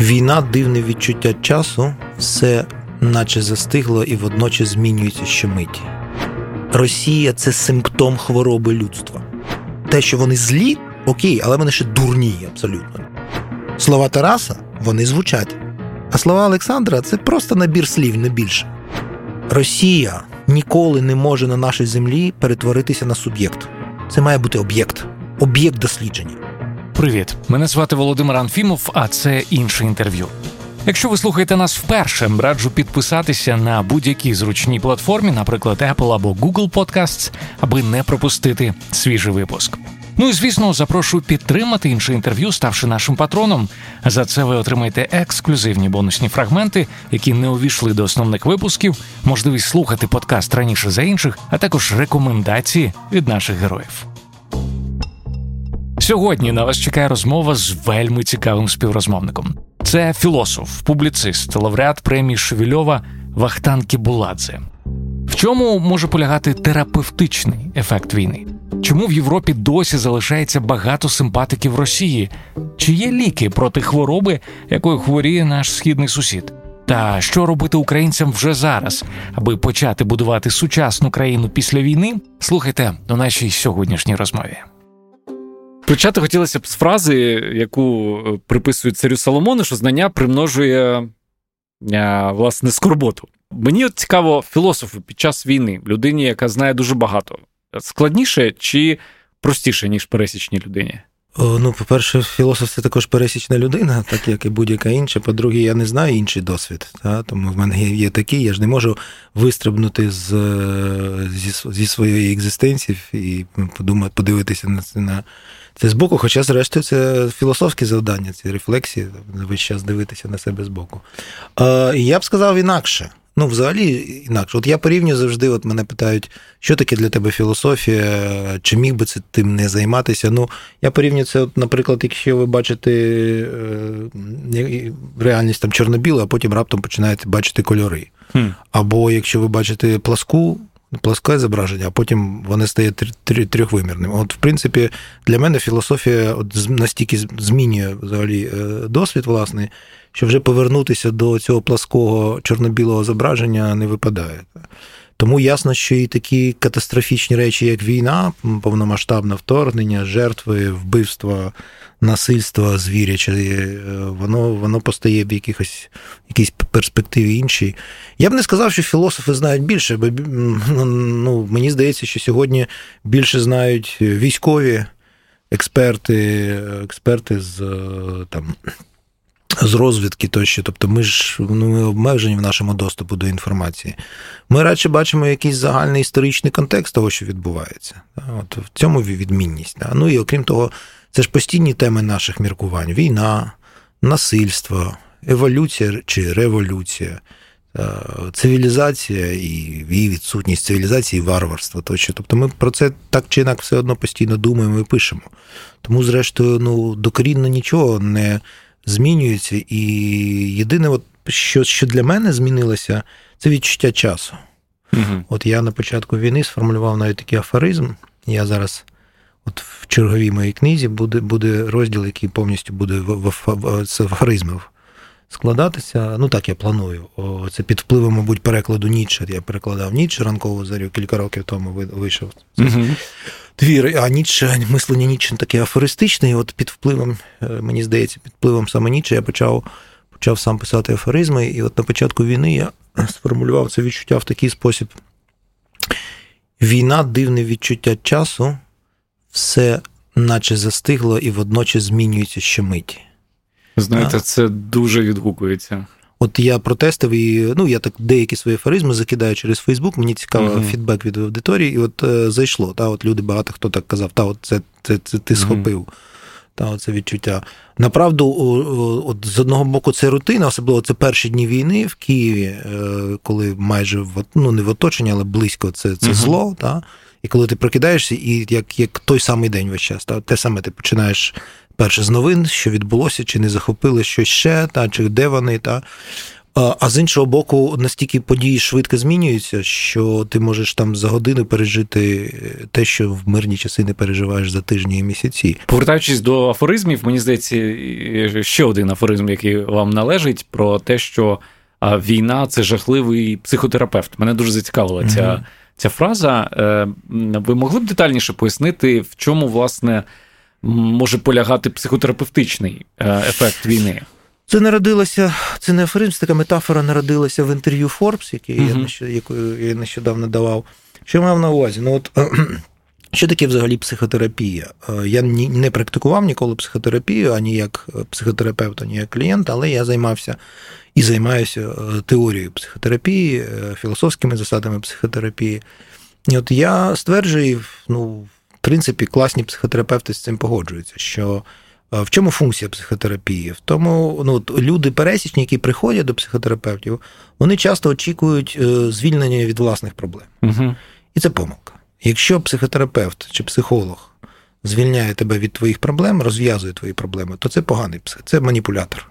Війна дивне відчуття часу, все наче застигло і водночас змінюється щомиті. Росія це симптом хвороби людства. Те, що вони злі, окей, але вони ще дурні абсолютно. Слова Тараса вони звучать. А слова Олександра це просто набір слів, не більше. Росія ніколи не може на нашій землі перетворитися на суб'єкт. Це має бути об'єкт, об'єкт дослідження. Привіт, мене звати Володимир Анфімов, а це інше інтерв'ю. Якщо ви слухаєте нас вперше, раджу підписатися на будь-якій зручній платформі, наприклад, Apple або Google Podcasts, аби не пропустити свіжий випуск. Ну і звісно, запрошую підтримати інше інтерв'ю, ставши нашим патроном. За це ви отримаєте ексклюзивні бонусні фрагменти, які не увійшли до основних випусків, можливість слухати подкаст раніше за інших, а також рекомендації від наших героїв. Сьогодні на вас чекає розмова з вельми цікавим співрозмовником. Це філософ, публіцист, лауреат премії Шевільова Вахтан Кібуладзе. В чому може полягати терапевтичний ефект війни? Чому в Європі досі залишається багато симпатиків Росії? Чи є ліки проти хвороби, якою хворіє наш східний сусід? Та що робити українцям вже зараз, аби почати будувати сучасну країну після війни? Слухайте у нашій сьогоднішній розмові. Почати хотілося б з фрази, яку е, приписують царю Соломону, що знання примножує е, власне скорботу. Мені от цікаво, філософу під час війни, людині, яка знає дуже багато, складніше чи простіше, ніж пересічній людині? Ну, по-перше, філософ це також пересічна людина, так як і будь-яка інша. По-друге, я не знаю інший досвід. Та? Тому в мене є, такий, я ж не можу вистрибнути з, зі, зі своєї екзистенції і подумати, подивитися на це на це збоку. Хоча, зрештою, це філософське завдання, ці рефлексії, весь час дивитися на себе збоку. А, Я б сказав інакше. Ну, взагалі, інакше. От я порівнюю завжди, от мене питають, що таке для тебе філософія, чи міг би це тим не займатися. Ну, я порівнюю це, от, наприклад, якщо ви бачите е, реальність там чорно-біла, а потім раптом починаєте бачити кольори. Хм. Або якщо ви бачите пласку, пласке зображення, а потім вони стають трьохвимірним. От, в принципі, для мене філософія от настільки змінює взагалі е, досвід власний що вже повернутися до цього плаского чорно-білого зображення не випадає. Тому ясно, що і такі катастрофічні речі, як війна, повномасштабне вторгнення, жертви, вбивства, насильство звіряче, е, воно воно постає в якихось якійсь перспективі іншій. Я б не сказав, що філософи знають більше, бо ну, ну, мені здається, що сьогодні більше знають військові експерти, експерти з е, там з розвідки тощо. Тобто ми ж ну, ми обмежені в нашому доступу до інформації. Ми радше бачимо якийсь загальний історичний контекст того, що відбувається. От В цьому відмінність. Ну і окрім того, це ж постійні теми наших міркувань: війна, насильство, еволюція чи революція. Цивілізація і її відсутність цивілізації і варварства тощо. Тобто ми про це так чи інакше все одно постійно думаємо і пишемо. Тому, зрештою, ну, докорінно нічого не змінюються. І єдине, от, що що для мене змінилося, це відчуття часу. Угу. От я на початку війни сформулював навіть такий афоризм. Я зараз, от в черговій моїй книзі, буде буде розділ, який повністю буде в, в, в, з афоризмів складатися. Ну так я планую. О, це під впливом, мабуть, перекладу Ніцше. Я перекладав Ніцше ранкову зарю кілька років тому вийшов. Угу твір, а Ніцше, мислення Ніцше таке афористичне, і от під впливом, е, мені здається, під впливом саме Ніцше я почав почав сам писати афоризми, і от на початку війни я сформулював це відчуття в такий спосіб. Війна дивне відчуття часу, все наче застигло і водночас змінюється щомиті. Знаєте, це дуже відгукується. От я протестив і ну я так деякі свої афоризми закидаю через Фейсбук. Мені цікаво uh-huh. фідбек від аудиторії, і от е, зайшло. Та от люди багато хто так казав, та от це це, це ти схопив. Uh-huh. Та оце відчуття. Направду, от з одного боку, це рутина, особливо це перші дні війни в Києві, е, коли майже в ну не в оточенні, але близько це це uh-huh. зло. Та? І коли ти прокидаєшся, і як як той самий день весь час, та, те саме ти починаєш перше з новин, що відбулося, чи не захопили щось ще, та, чи де вони. Та. А з іншого боку, настільки події швидко змінюються, що ти можеш там за годину пережити те, що в мирні часи не переживаєш за тижні і місяці. Повертаючись до афоризмів, мені здається, ще один афоризм, який вам належить, про те, що війна це жахливий психотерапевт. Мене дуже зацікавила ця, mm-hmm. ця фраза. Е, ви могли б детальніше пояснити, в чому власне може полягати психотерапевтичний е, ефект війни? Це народилося, це не афоризм, це така метафора народилася в інтерв'ю Forbes, яке uh-huh. я, яку я нещодавно давав. Що я мав на увазі? Ну, от, Що таке взагалі психотерапія? Е, я не практикував ніколи психотерапію, ані як психотерапевт, ані як клієнт, але я займався і займаюся е, теорією психотерапії, філософськими засадами психотерапії. І от я стверджую, ну, в принципі, класні психотерапевти з цим погоджуються, що в чому функція психотерапії? В тому ну, люди пересічні, які приходять до психотерапевтів, вони часто очікують звільнення від власних проблем. Угу. І це помилка. Якщо психотерапевт чи психолог звільняє тебе від твоїх проблем, розв'язує твої проблеми, то це поганий псих, це маніпулятор.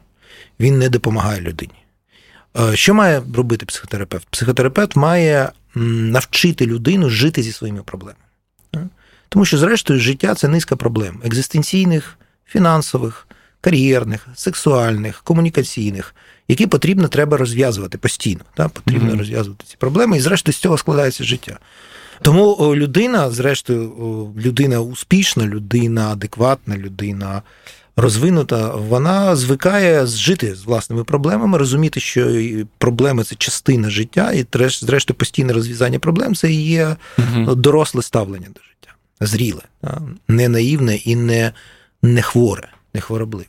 Він не допомагає людині. Е, що має робити психотерапевт? Психотерапевт має навчити людину жити зі своїми проблемами. Тому що, зрештою, життя це низка проблем екзистенційних, фінансових, кар'єрних, сексуальних, комунікаційних, які потрібно треба розв'язувати постійно. Так? Потрібно mm-hmm. розв'язувати ці проблеми, і, зрештою, з цього складається життя. Тому людина, зрештою, людина успішна, людина адекватна, людина розвинута, вона звикає жити з власними проблемами, розуміти, що проблеми це частина життя, і зрештою постійне розв'язання проблем це є угу. доросле ставлення до життя, зріле, не наївне і не, не хворе, не хворобливе.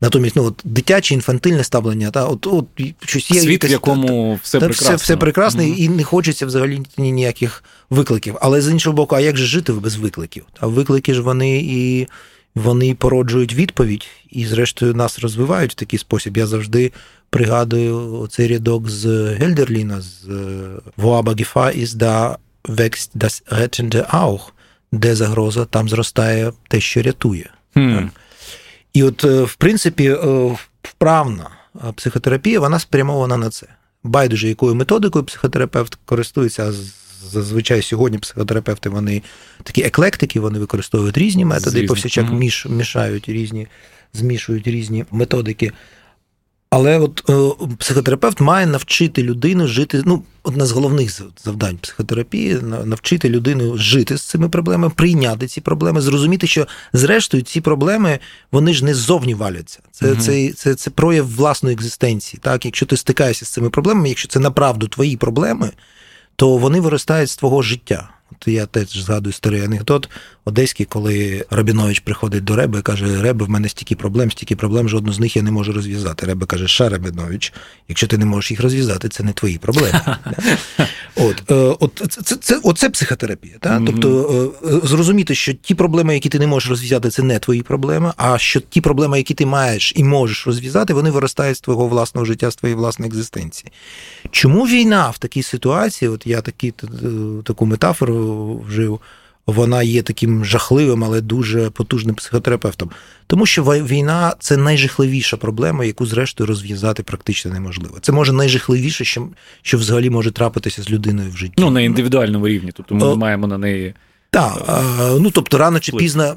Натомість, ну от дитяче інфантильне ставлення, та от от щось є світ, в якому та, все та, прекрасно. все все прекрасно, mm-hmm. і не хочеться взагалі ніяких викликів. Але з іншого боку, а як же жити без викликів? А виклики ж вони і вони породжують відповідь, і, зрештою, нас розвивають в такий спосіб. Я завжди пригадую цей рядок з Гельдерліна, з Воаба Гіфа із да wächst das Rettende auch, де загроза, там зростає те, що рятує. Mm. І от, е, в принципі, е, вправна психотерапія, вона спрямована на це. Байдуже, якою методикою психотерапевт користується. Зазвичай сьогодні психотерапевти вони такі еклектики, вони використовують різні методи, повсякчас міш, мішають різні, змішують різні методики. Але от е, психотерапевт має навчити людину жити. Ну, одне з головних завдань психотерапії навчити людину жити з цими проблемами, прийняти ці проблеми, зрозуміти, що зрештою ці проблеми вони ж не ззовні валяться. Це угу. це, це, це прояв власної екзистенції. Так, якщо ти стикаєшся з цими проблемами, якщо це направду твої проблеми, то вони виростають з твого життя. От я теж згадую старий анекдот одеський, коли Рабінович приходить до Реби і каже: Ребе, в мене стільки проблем, стільки проблем, жодну з них я не можу розв'язати. Ребе каже, Ша Рабінович, якщо ти не можеш їх розв'язати, це не твої проблеми. От, е, от це, це, Оце психотерапія. Так? Тобто е, зрозуміти, що ті проблеми, які ти не можеш розв'язати, це не твої проблеми, а що ті проблеми, які ти маєш і можеш розв'язати, вони виростають з твого власного життя, з твоєї власної екзистенції. Чому війна в такій ситуації? От я такі, таку метафору вжив вона є таким жахливим, але дуже потужним психотерапевтом. Тому що війна це найжахливіша проблема, яку, зрештою, розв'язати практично неможливо. Це може найжахливіше, що що взагалі може трапитися з людиною в житті. Ну на індивідуальному рівні, тобто ми О, маємо на неї. Так, ну тобто рано чи пізно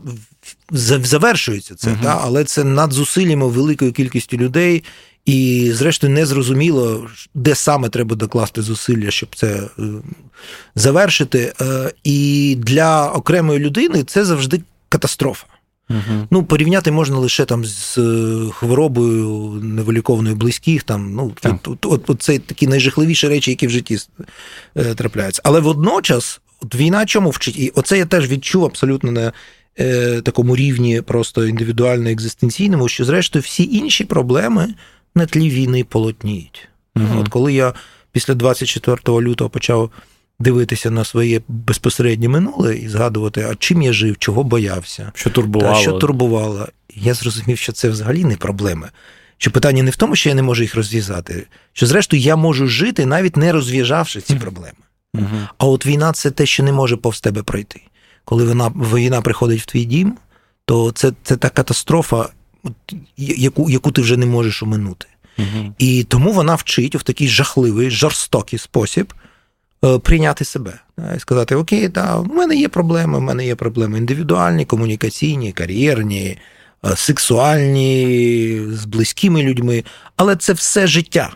завершується це, uh-huh. та, але це над зусиллями великої кількості людей, і, зрештою, не зрозуміло, де саме треба докласти зусилля, щоб це е, завершити. Е, і для окремої людини це завжди катастрофа. Uh-huh. Ну, порівняти можна лише там з е, хворобою невиліковною близьких. Там, ну, от, от, от, от Це такі найжахливіші речі, які в житті трапляються. Але водночас, от війна чому вчить? І оце я теж відчув абсолютно на е, такому рівні, просто індивідуально екзистенційному, що, зрештою, всі інші проблеми на тлі війни полотніють. Угу. От коли я після 24 лютого почав дивитися на своє безпосереднє минуле і згадувати, а чим я жив, чого боявся, що турбувало. Та, що турбувало, я зрозумів, що це взагалі не проблеми. Що питання не в тому, що я не можу їх розв'язати, що, зрештою, я можу жити, навіть не розв'язавши ці проблеми. Угу. А от війна це те, що не може повз тебе пройти. Коли вона, війна приходить в твій дім, то це це та катастрофа, яку яку ти вже не можеш оминути. Угу. І тому вона вчить в такий жахливий, жорстокий спосіб е, прийняти себе і сказати: Окей, да, у мене є проблеми, у мене є проблеми індивідуальні, комунікаційні, кар'єрні, е, сексуальні, з близькими людьми, але це все життя,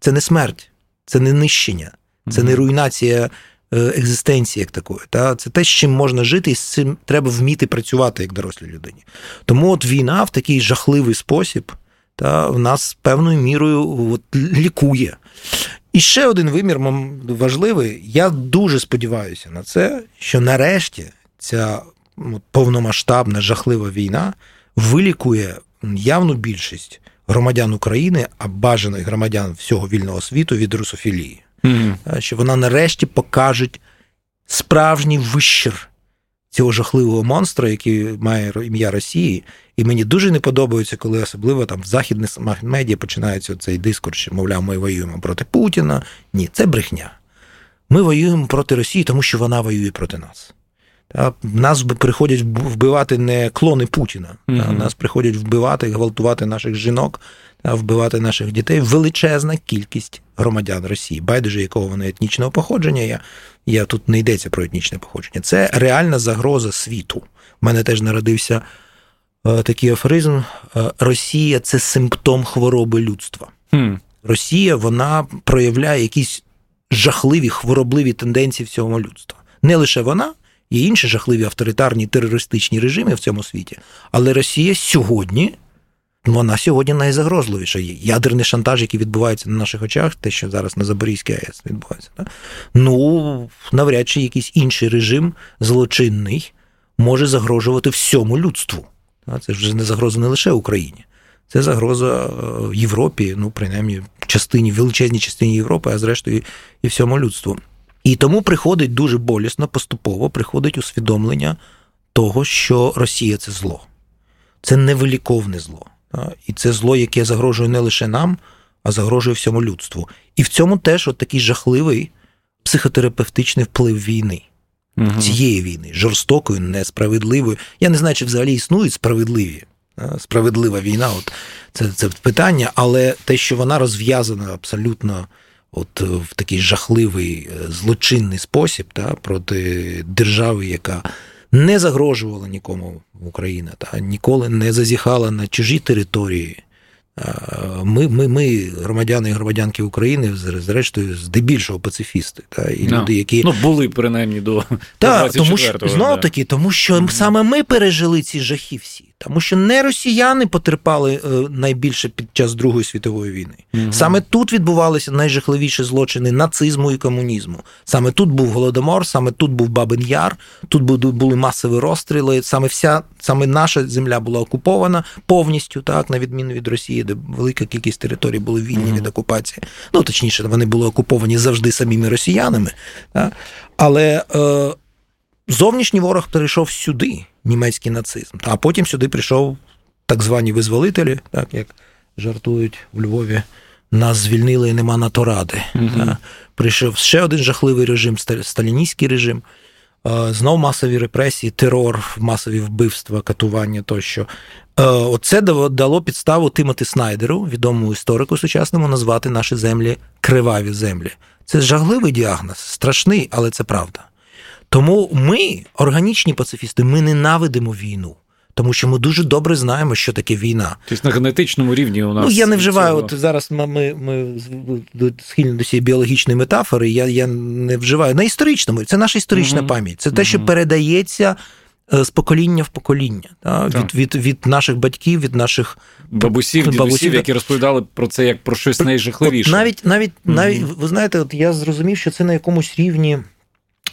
це не смерть, це не нищення, це не руйнація. Е, екзистенції як такої. Та? Це те, з чим можна жити, і з цим треба вміти працювати як дорослій людині. Тому от війна в такий жахливий спосіб та, в нас певною мірою от, лікує. І ще один вимір важливий. Я дуже сподіваюся на це, що нарешті ця повномасштабна жахлива війна вилікує явну більшість громадян України, а бажаних громадян всього вільного світу від русофілії mm-hmm. що вона нарешті покаже справжній вищир цього жахливого монстра, який має ім'я Росії. І мені дуже не подобається, коли особливо там в західних медіа починається цей дискурс, що, мовляв, ми воюємо проти Путіна. Ні, це брехня. Ми воюємо проти Росії, тому що вона воює проти нас. Нас приходять вбивати не клони Путіна, mm-hmm. нас приходять вбивати, гвалтувати наших жінок, вбивати наших дітей. Величезна кількість громадян Росії, байдуже якого вони етнічного походження. Я, я тут не йдеться про етнічне походження. Це реальна загроза світу. У мене теж народився е, такий афоризм: е, Росія це симптом хвороби людства. Mm. Росія вона проявляє якісь жахливі хворобливі тенденції всього людства. Не лише вона. Є інші жахливі авторитарні терористичні режими в цьому світі, але Росія сьогодні вона сьогодні найзагрозливіша є. Ядерний шантаж, який відбувається на наших очах, те, що зараз на Запорізькій АЕС відбувається. Да? Ну, навряд чи якийсь інший режим злочинний може загрожувати всьому людству. Це вже не загроза не лише Україні. Це загроза е, Європі, ну, принаймні, частині, величезній частині Європи, а зрештою і всьому людству. І тому приходить дуже болісно, поступово приходить усвідомлення того, що Росія це зло. Це невиліковне зло. І це зло, яке загрожує не лише нам, а загрожує всьому людству. І в цьому теж от такий жахливий психотерапевтичний вплив війни. Угу. Цієї війни, жорстокою, несправедливою. Я не знаю, чи взагалі існують справедливі. Справедлива війна, от це це питання, але те, що вона розв'язана абсолютно от в такий жахливий е, злочинний спосіб та, проти держави, яка не загрожувала нікому в Україні, та ніколи не зазіхала на чужі території. Ми, ми, ми, громадяни і громадянки України, зрештою, здебільшого пацифісти. Та, і no. люди, які... Ну, були принаймні до Так, тому що знов таки, тому що mm-hmm. саме ми пережили ці жахи всі. Тому що не росіяни потерпали е, найбільше під час Другої світової війни. Угу. Саме тут відбувалися найжахливіші злочини нацизму і комунізму. Саме тут був голодомор, саме тут був Бабин Яр, тут були масові розстріли. Саме вся саме наша земля була окупована повністю, так на відміну від Росії, де велика кількість територій були вільні угу. від окупації. Ну точніше, вони були окуповані завжди самими росіянами. Так? Але е, зовнішній ворог перейшов сюди німецький нацизм. А потім сюди прийшов так звані визволителі, так як жартують в Львові. Нас звільнили і нема на то ради. uh Прийшов ще один жахливий режим, сталіністський режим. Знов масові репресії, терор, масові вбивства, катування тощо. Оце дало підставу Тимоти Снайдеру, відомому історику сучасному, назвати наші землі криваві землі. Це жахливий діагноз, страшний, але це правда. Тому ми, органічні пацифісти, ми ненавидимо війну. Тому що ми дуже добре знаємо, що таке війна. Тобто на генетичному рівні у нас. Ну, я не вживаю. Цього... От зараз ми ми, ми схильні до цієї біологічної метафори. Я я не вживаю на історичному. Це наша історична угу. пам'ять. Це те, що передається е, з покоління в покоління. Так? Від від, від наших батьків, від наших бабусів, дідусів, бабусів, які розповідали про це як про щось найжахливіше. Навіть навіть, угу. навіть ви знаєте, от я зрозумів, що це на якомусь рівні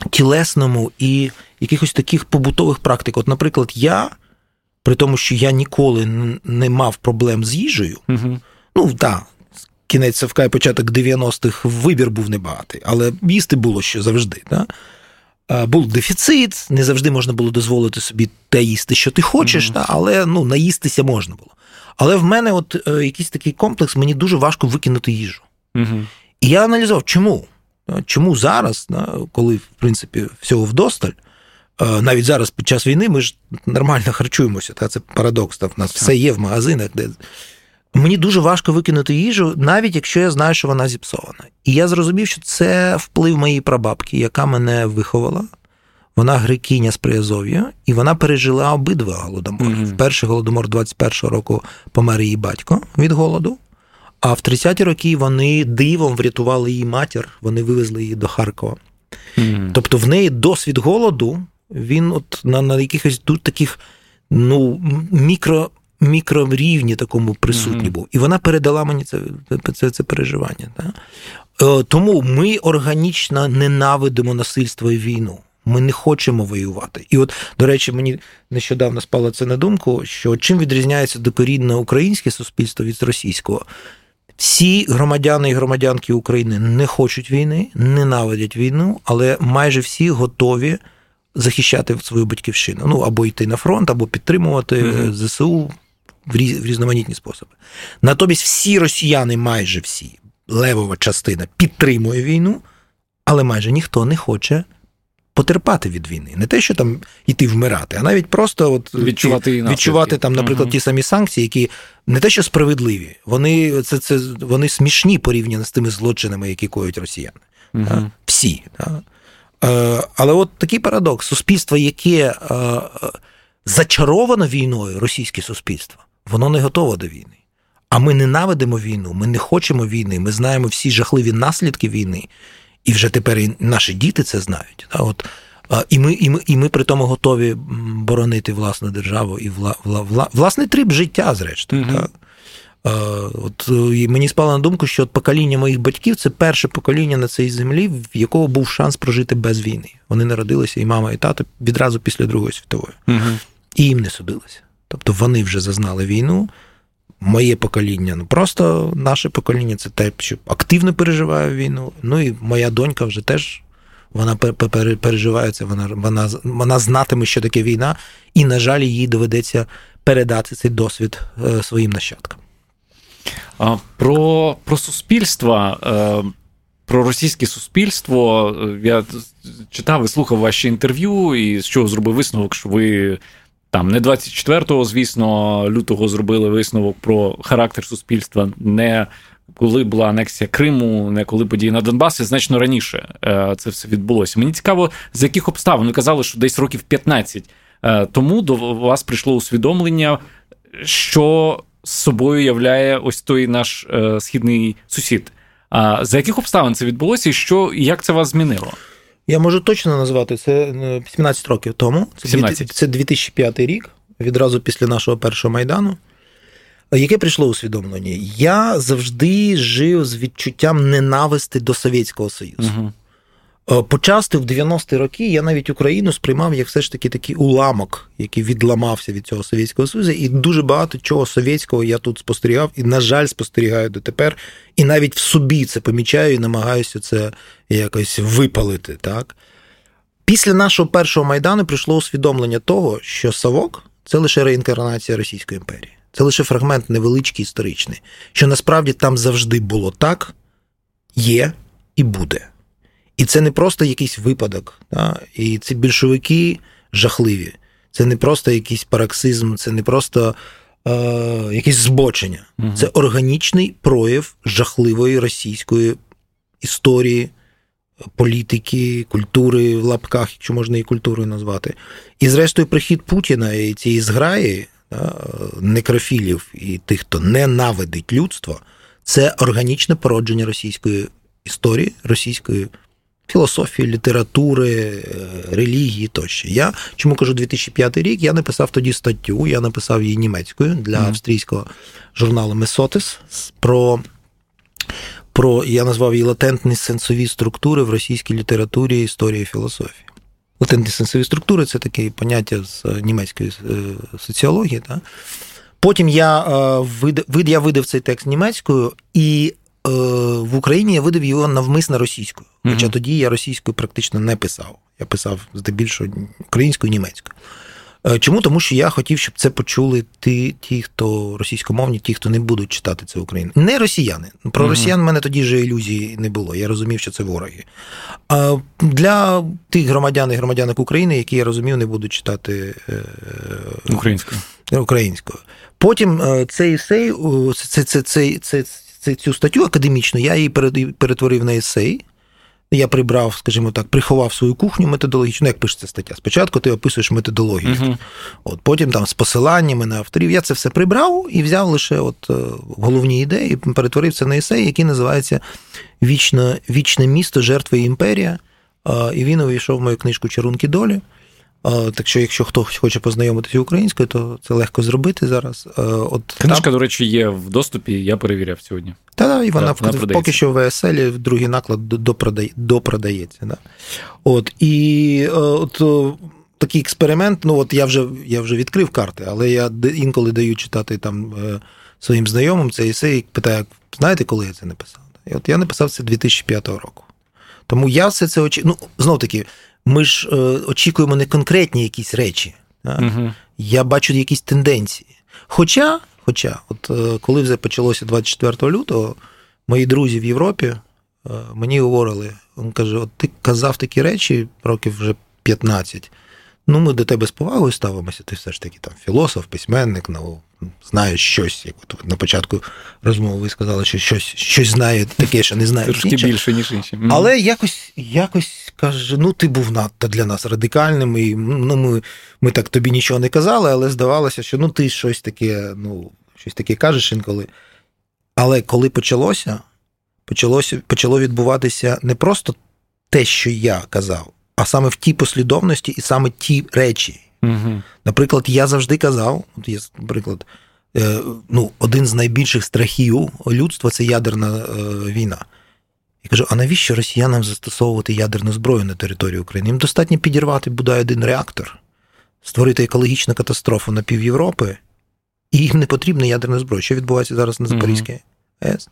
тілесному і якихось таких побутових практик. От, наприклад, я, при тому, що я ніколи не мав проблем з їжею, угу. ну так, кінець Савка і початок 90-х вибір був небагатий, але їсти було ще завжди. Да? Був дефіцит, не завжди можна було дозволити собі те їсти, що ти хочеш, mm та, але ну, наїстися можна було. Але в мене от е, якийсь такий комплекс, мені дуже важко викинути їжу. mm І я аналізував, чому? Чому зараз, коли в принципі всього вдосталь, навіть зараз під час війни ми ж нормально харчуємося, та це парадокс. Та в нас все є в магазинах, де мені дуже важко викинути їжу, навіть якщо я знаю, що вона зіпсована. І я зрозумів, що це вплив моєї прабабки, яка мене виховала. Вона грекиня з Приазов'я, і вона пережила обидва голодомори. Mm-hmm. Перший голодомор 21-го року помер її батько від голоду. А в 30-ті роки вони дивом врятували її матір, вони вивезли її до Харкова. Mm-hmm. Тобто в неї досвід голоду, він от на на якихось тут таких ну, мікро, мікрорівні такому присутній mm-hmm. був. І вона передала мені це це, це переживання. Так? Е, тому ми органічно ненавидимо насильство і війну. Ми не хочемо воювати. І от, до речі, мені нещодавно спало це на думку, що чим відрізняється докорінне українське суспільство від російського. Всі громадяни і громадянки України не хочуть війни, ненавидять війну, але майже всі готові захищати свою батьківщину. Ну або йти на фронт, або підтримувати mm-hmm. ЗСУ в різноманітні способи. Натомість всі росіяни, майже всі, левова частина підтримує війну, але майже ніхто не хоче потерпати від війни. Не те, що там йти вмирати, а навіть просто от відчувати відчувати там, наприклад, ті самі санкції, які не те, що справедливі, вони це, це вони смішні порівняно з тими злочинами, які коють росіяни. Угу. Всі. Е, але от такий парадокс: суспільство, яке е, зачаровано війною, російське суспільство, воно не готове до війни. А ми ненавидимо війну, ми не хочемо війни, ми знаємо всі жахливі наслідки війни. І вже тепер і наші діти це знають. От, І ми і ми, і ми при тому готові боронити власну державу і вла, вла, вла, власний триб життя, зрештою. Угу. Так? От і Мені спало на думку, що от покоління моїх батьків це перше покоління на цій землі, в якого був шанс прожити без війни. Вони народилися, і мама, і тато відразу після Другої світової. Угу. І їм не судилося. Тобто вони вже зазнали війну моє покоління, ну просто наше покоління це те, що активно переживає війну. Ну і моя донька вже теж вона переживає це, вона, вона, вона знатиме, що таке війна, і, на жаль, їй доведеться передати цей досвід е, своїм нащадкам. Про про суспільство, е, про російське суспільство. Е, я читав і слухав ваші інтерв'ю, і з чого зробив висновок, що ви там не 24-го, звісно, лютого зробили висновок про характер суспільства, не коли була анексія Криму, не коли події на Донбасі, значно раніше е, це все відбулося. Мені цікаво, з яких обставин ви казали, що десь років 15 е, тому до вас прийшло усвідомлення, що з собою являє ось той наш е, східний сусід. А за яких обставин це відбулося, і що як це вас змінило? Я можу точно назвати це 17 е, років тому. Це 17. це 2005 рік, відразу після нашого першого майдану. Яке прийшло усвідомлення? Я завжди жив з відчуттям ненависти до Совєтського Союзу. Угу. Е, почасти в 90-ті роки я навіть Україну сприймав як все ж таки такий уламок, який відламався від цього Совєтського Союзу, і дуже багато чого совєтського я тут спостерігав, і, на жаль, спостерігаю дотепер. І навіть в собі це помічаю і намагаюся це якось випалити. Так? Після нашого першого майдану прийшло усвідомлення того, що Савок це лише реінкарнація Російської імперії. Це лише фрагмент невеличкий історичний, що насправді там завжди було так, є і буде. І це не просто якийсь випадок. Да? І ці більшовики жахливі. Це не просто якийсь параксизм, це не просто е, якесь збочення. Угу. Це органічний прояв жахливої російської історії, політики, культури в лапках, якщо можна і культурою назвати. І, зрештою, прихід Путіна і цієї зграї да, некрофілів і тих, хто ненавидить людство, це органічне породження російської історії, російської філософії, літератури, е, релігії тощо. Я чому кажу 2005 рік? Я написав тоді статтю, я написав її німецькою для австрійського журналу Месотис про. Про я назвав її латентні сенсові структури в російській літературі, історії і філософії. Латентні сенсові структури це таке поняття з німецької е, соціології. Так? Потім я е, я видав цей текст німецькою, і в Україні я видав його навмисно російською. Хоча mm-hmm. тоді я російською практично не писав. Я писав здебільшого українською і німецькою. Е, чому? Тому що я хотів, щоб це почули ті, ті, хто російськомовні, ті, хто не будуть читати це Україну. Не росіяни. Про mm-hmm. росіян в мене тоді вже ілюзій не було. Я розумів, що це вороги. А для тих громадян і громадянок України, які я розумів, не будуть читати українською. українською. Потім цей есей, це, це, це, це, цю статтю академічну, я її перетворив на есей. Я прибрав, скажімо так, приховав свою кухню методологічну, ну, як пишеться стаття. Спочатку ти описуєш методологію, uh-huh. от потім там з посиланнями на авторів. Я це все прибрав і взяв лише от головні ідеї, і перетворив це на есей, який називається Вічне, Вічне місто, жертва і імперія. І він увійшов в мою книжку Чарунки долі. Так що, якщо хтось хоче познайомитися українською, то це легко зробити зараз. От Книжка, там... до речі, є в доступі, я перевіряв сьогодні. Та, і вона, да, вона поки що в ВСЛ другий наклад допродає, допродається. Да. От, І от такий експеримент, ну от я вже я вже відкрив карти, але я інколи даю читати там е, своїм знайомим цей есей, питаю, знаєте, коли я це написав? І от я написав це 2005 року. Тому я все це очікую. Ну, знов таки, ми ж е, очікуємо не конкретні якісь речі. Угу. Я бачу якісь тенденції. Хоча, хоча, от е, коли вже почалося 24 лютого, мої друзі в Європі е, мені говорили, він каже: от ти казав такі речі років вже 15. Ну, ми до тебе з повагою ставимося, ти все ж таки там філософ, письменник, ну, знаєш щось, як от на початку розмови ви сказали, що щось щось знає таке, що не знає. Трошки більше, ніж інші. Але якось якось каже, ну ти був надто для нас радикальним, і ну, ми ми так тобі нічого не казали, але здавалося, що ну ти щось таке, ну, щось таке кажеш інколи. Але коли почалося, почалося, почало відбуватися не просто те, що я казав, а саме в тій послідовності і саме ті речі. Угу. Наприклад, я завжди казав, от є, наприклад, е, ну, один з найбільших страхів людства це ядерна е, війна. Я кажу: а навіщо росіянам застосовувати ядерну зброю на території України? Їм достатньо підірвати бодай один реактор, створити екологічну катастрофу на пів Європи, і їм не потрібна ядерна зброя. Що відбувається зараз на Запорізькій АЕС?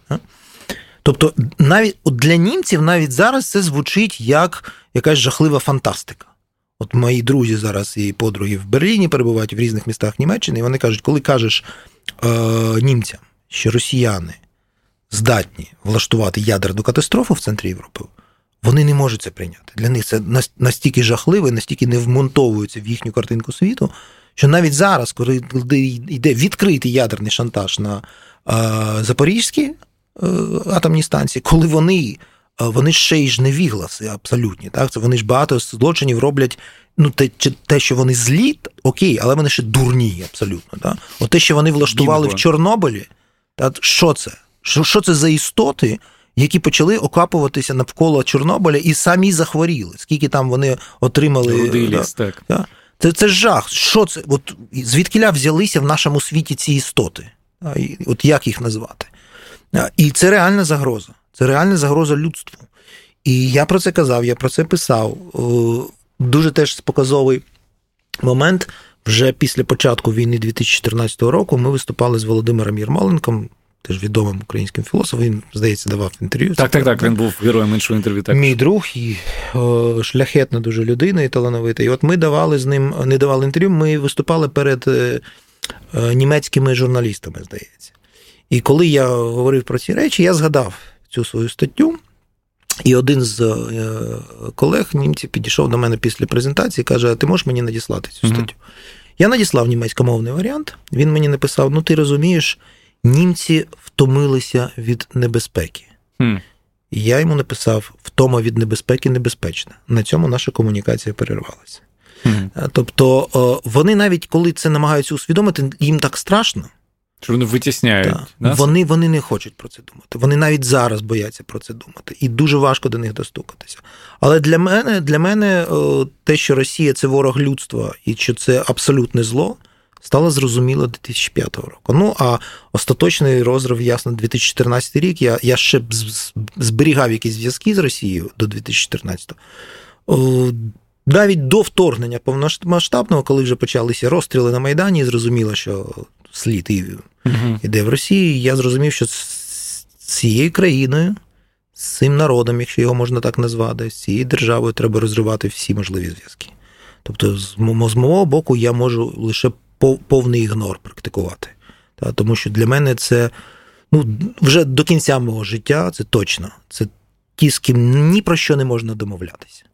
Тобто, навіть от для німців навіть зараз це звучить як якась жахлива фантастика. От мої друзі зараз і подруги в Берліні перебувають в різних містах Німеччини, і вони кажуть, коли кажеш е, німцям, що росіяни здатні влаштувати ядерну катастрофу в центрі Європи, вони не можуть це прийняти. Для них це настільки жахливо, настільки не вмонтовується в їхню картинку світу, що навіть зараз, коли йде відкритий ядерний шантаж на е, Запорізькій е, атомній станції, коли вони вони ще й ж не вігласи абсолютні. Так? Це Вони ж багато злочинів роблять. Ну, те, те, що вони злі, окей, але вони ще дурні, абсолютно. Так? От те, що вони влаштували Дімко. в Чорнобилі, так, що це? Що, що це за істоти, які почали окапуватися навколо Чорнобиля і самі захворіли? Скільки там вони отримали. ліс, так. так? Це це жах. Що це? От Звідкиля взялися в нашому світі ці істоти? От як їх назвати? І це реальна загроза. Це реальна загроза людству. І я про це казав, я про це писав. Дуже теж показовий момент. Вже після початку війни 2014 року ми виступали з Володимиром Єрмоленком, теж відомим українським філософом. Він, здається, давав інтерв'ю. Так, так, так. Він був героєм іншого інтерв'ю. Так. Мій друг і о, шляхетна дуже людина і талановита. І от ми давали з ним, не давали інтерв'ю, ми виступали перед е, е, німецькими журналістами, здається. І коли я говорив про ці речі, я згадав цю свою статтю. І один з е, колег німців підійшов до мене після презентації і каже: А ти можеш мені надіслати цю статтю? Mm-hmm. Я надіслав німецькомовний варіант. Він мені написав: Ну, ти розумієш, німці втомилися від небезпеки. Mm. І я йому написав: втома від небезпеки небезпечна. На цьому наша комунікація перервалася. Mm. Тобто, вони навіть коли це намагаються усвідомити, їм так страшно. Що вони витісняють. Да. Да? Вони вони не хочуть про це думати. Вони навіть зараз бояться про це думати. І дуже важко до них достукатися. Але для мене для мене те, що Росія це ворог людства і що це абсолютне зло, стало зрозуміло 2005 року. Ну а остаточний розрив, ясно, 2014 рік. Я я ще зберігав якісь зв'язки з Росією до 2014-го. Навіть до вторгнення повномасштабного, коли вже почалися розстріли на Майдані, зрозуміло, що слід і угу. іде в Росії. Я зрозумів, що з цією країною, з цим народом, якщо його можна так назвати, з цією державою треба розривати всі можливі зв'язки. Тобто, з мого боку, я можу лише повний ігнор практикувати. Тому що для мене це ну, вже до кінця мого життя це точно. Це ті, з ким ні про що не можна домовлятися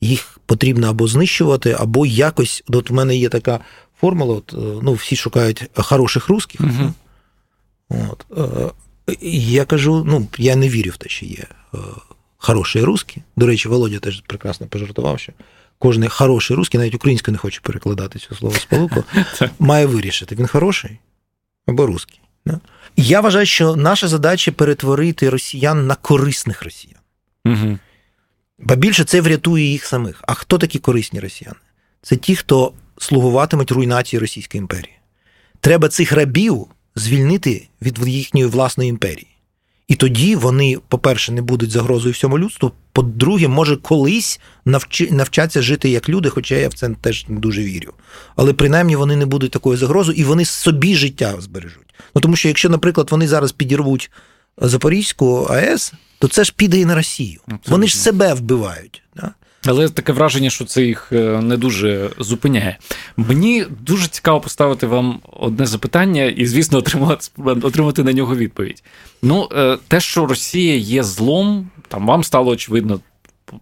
їх потрібно або знищувати, або якось. От в мене є така формула. От, ну, Всі шукають хороших русських. Мгм. От. е, Я кажу, ну, я не вірю в те, що є е, хороші русські. До речі, Володя теж прекрасно пожартував, що кожен хороший русський, навіть українською не хоче перекладати цю слово сполуку, має вирішити, він хороший або русський. Я вважаю, що наша задача перетворити росіян на корисних росіян. Угу. Ба більше це врятує їх самих. А хто такі корисні росіяни? Це ті, хто слугуватимуть руйнації Російської імперії. Треба цих рабів звільнити від їхньої власної імперії. І тоді вони, по-перше, не будуть загрозою всьому людству. По-друге, може, колись навчи, навчаться жити як люди, хоча я в це теж не дуже вірю. Але принаймні вони не будуть такою загрозою і вони собі життя збережуть. Ну тому що якщо, наприклад, вони зараз підірвуть Запорізьку АЕС, то це ж піде і на Росію. Абсолютно. Вони ж себе вбивають. Да? Але таке враження, що це їх е, не дуже зупиняє. Мені дуже цікаво поставити вам одне запитання і, звісно, отримати, отримати на нього відповідь. Ну, е, те, що Росія є злом, там вам стало очевидно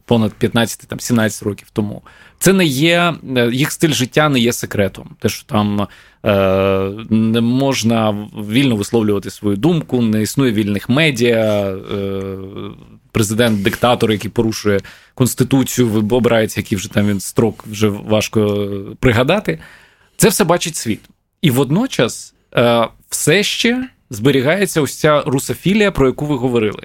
понад 15-17 років тому. Це не є е, їх стиль життя не є секретом. Те, що там е, не можна вільно висловлювати свою думку, не існує вільних медіа, е, президент-диктатор, який порушує конституцію, обирається, який вже там він строк вже важко пригадати. Це все бачить світ. І водночас е, все ще зберігається ось ця русофілія, про яку ви говорили.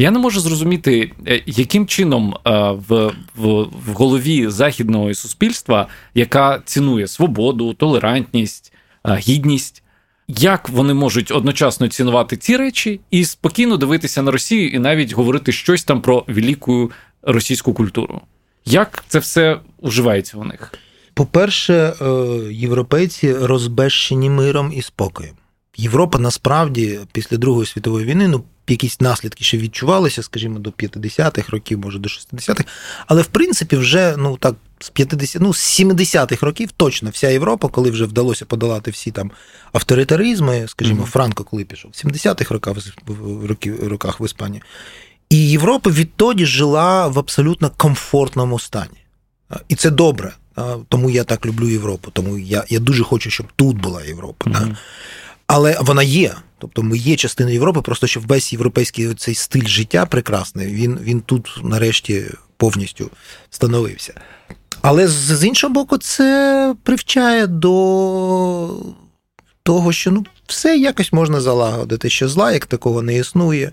Я не можу зрозуміти, е, яким чином е, в, в, в голові західного суспільства, яка цінує свободу, толерантність, е, гідність, як вони можуть одночасно цінувати ці речі і спокійно дивитися на Росію і навіть говорити щось там про велику російську культуру? Як це все уживається у них? По-перше, європейці розбещені миром і спокоєм. Європа насправді після Другої світової війни, ну, якісь наслідки ще відчувалися, скажімо, до 50-х років, може до 60-х, але в принципі вже ну так з 50, ну, з 70-х років точно вся Європа, коли вже вдалося подолати всі там авторитаризми, скажімо, Мгм. Франко, коли пішов, в 70-х роках, в років- роках в Іспанії. І Європа відтоді жила в абсолютно комфортному стані. І це добре. Тому я так люблю Європу. Тому я, я дуже хочу, щоб тут була Європа. Да? Але вона є. Тобто ми є частиною Європи, просто що весь європейський цей стиль життя прекрасний, він, він тут нарешті повністю встановився. Але з, з іншого боку, це привчає до того, що ну, все якось можна залагодити, що зла як такого не існує,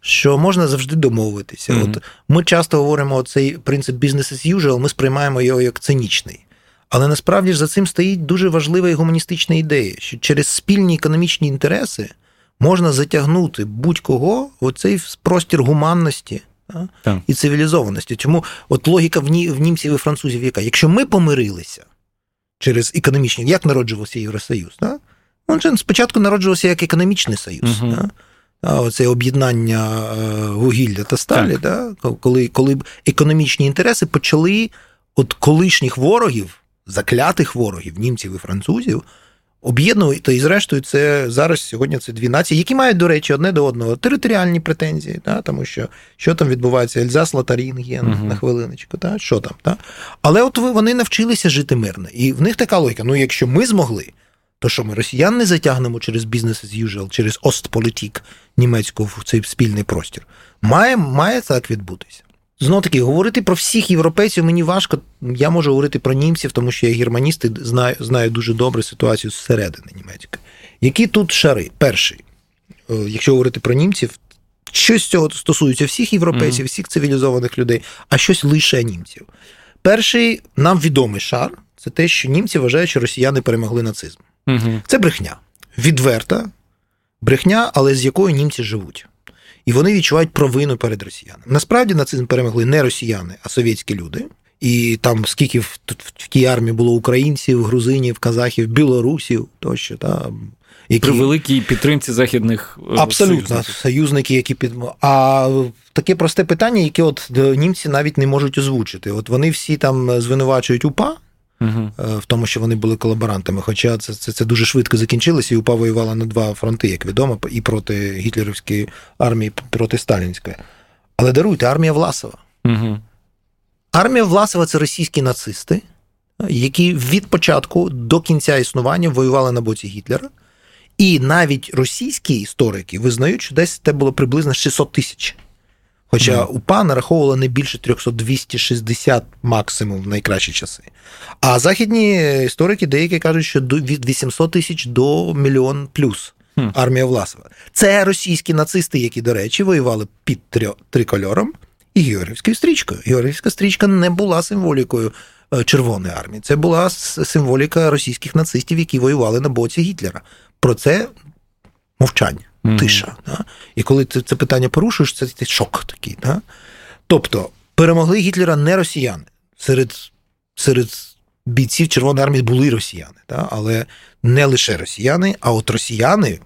що можна завжди домовитися. Мгм. От ми часто говоримо цей принцип business as usual, ми сприймаємо його як цинічний. Але насправді ж за цим стоїть дуже важлива і гуманістична ідея, що через спільні економічні інтереси можна затягнути будь-кого в цей простір гуманності Так. і цивілізованості. Чому от логіка в, ні, в німців і французів яка? Якщо ми помирилися через економічні, як народжувався Євросоюз? Він же спочатку народжувався як економічний союз. Да? А оце об'єднання е, вугілля та сталі, да? коли, коли економічні інтереси почали от колишніх ворогів, заклятих ворогів, німців і французів, об'єднувати. І зрештою, це зараз сьогодні це дві нації, які мають, до речі, одне до одного територіальні претензії, да? тому що що там відбувається, Ельзас, Лотарінген, Мгм. на хвилиночку, да? що там. Да? Але от вони навчилися жити мирно. І в них така логіка: ну, якщо ми змогли, то що ми росіян не затягнемо через бізнес as usual, через Остполітік німецьку в цей спільний простір. Має, має так відбутися. Знову таки, говорити про всіх європейців мені важко. Я можу говорити про німців, тому що я германіст і знаю, знаю дуже добре ситуацію зсередини німецької. Які тут шари? Перший, е, якщо говорити про німців, щось з цього стосується всіх європейців, всіх цивілізованих людей, а щось лише німців. Перший нам відомий шар це те, що німці вважають, що росіяни перемогли нацизм. Угу. Це брехня. Відверта брехня, але з якою німці живуть. І вони відчувають провину перед росіянами. Насправді нацизм перемогли не росіяни, а совєтські люди. І там скільки в, в тій армії було українців, грузинів, казахів, білорусів тощо. Та, які... При великій підтримці західних е, Абсолютно, союзників. союзники, які під. А таке просте питання, яке от е, німці навіть не можуть озвучити. От вони всі там звинувачують УПА Угу. в тому, що вони були колаборантами. Хоча це, це, це дуже швидко закінчилося, і УПА воювала на два фронти, як відомо, і проти гітлерівської армії, і проти сталінської. Але даруйте, армія Власова. Угу. Армія Власова це російські нацисти, які від початку до кінця існування воювали на боці Гітлера. І навіть російські історики визнають, що десь це було приблизно 600 тисяч. Хоча mm. УПА нараховувала не більше 300-260 максимум в найкращі часи. А західні історики деякі кажуть, що від 800 тисяч до мільйон плюс mm. армія Власова. Це російські нацисти, які, до речі, воювали під трикольором і Георгівською стрічкою. Георгівська стрічка не була символікою е, Червоної армії. Це була символіка російських нацистів, які воювали на боці Гітлера. Про це мовчання mm-hmm. тиша. Да? І коли ти це питання порушуєш, це, це шок такий. Да? Тобто перемогли Гітлера не росіяни. Серед серед бійців Червоної армії були росіяни, да? але не лише росіяни, а от росіяни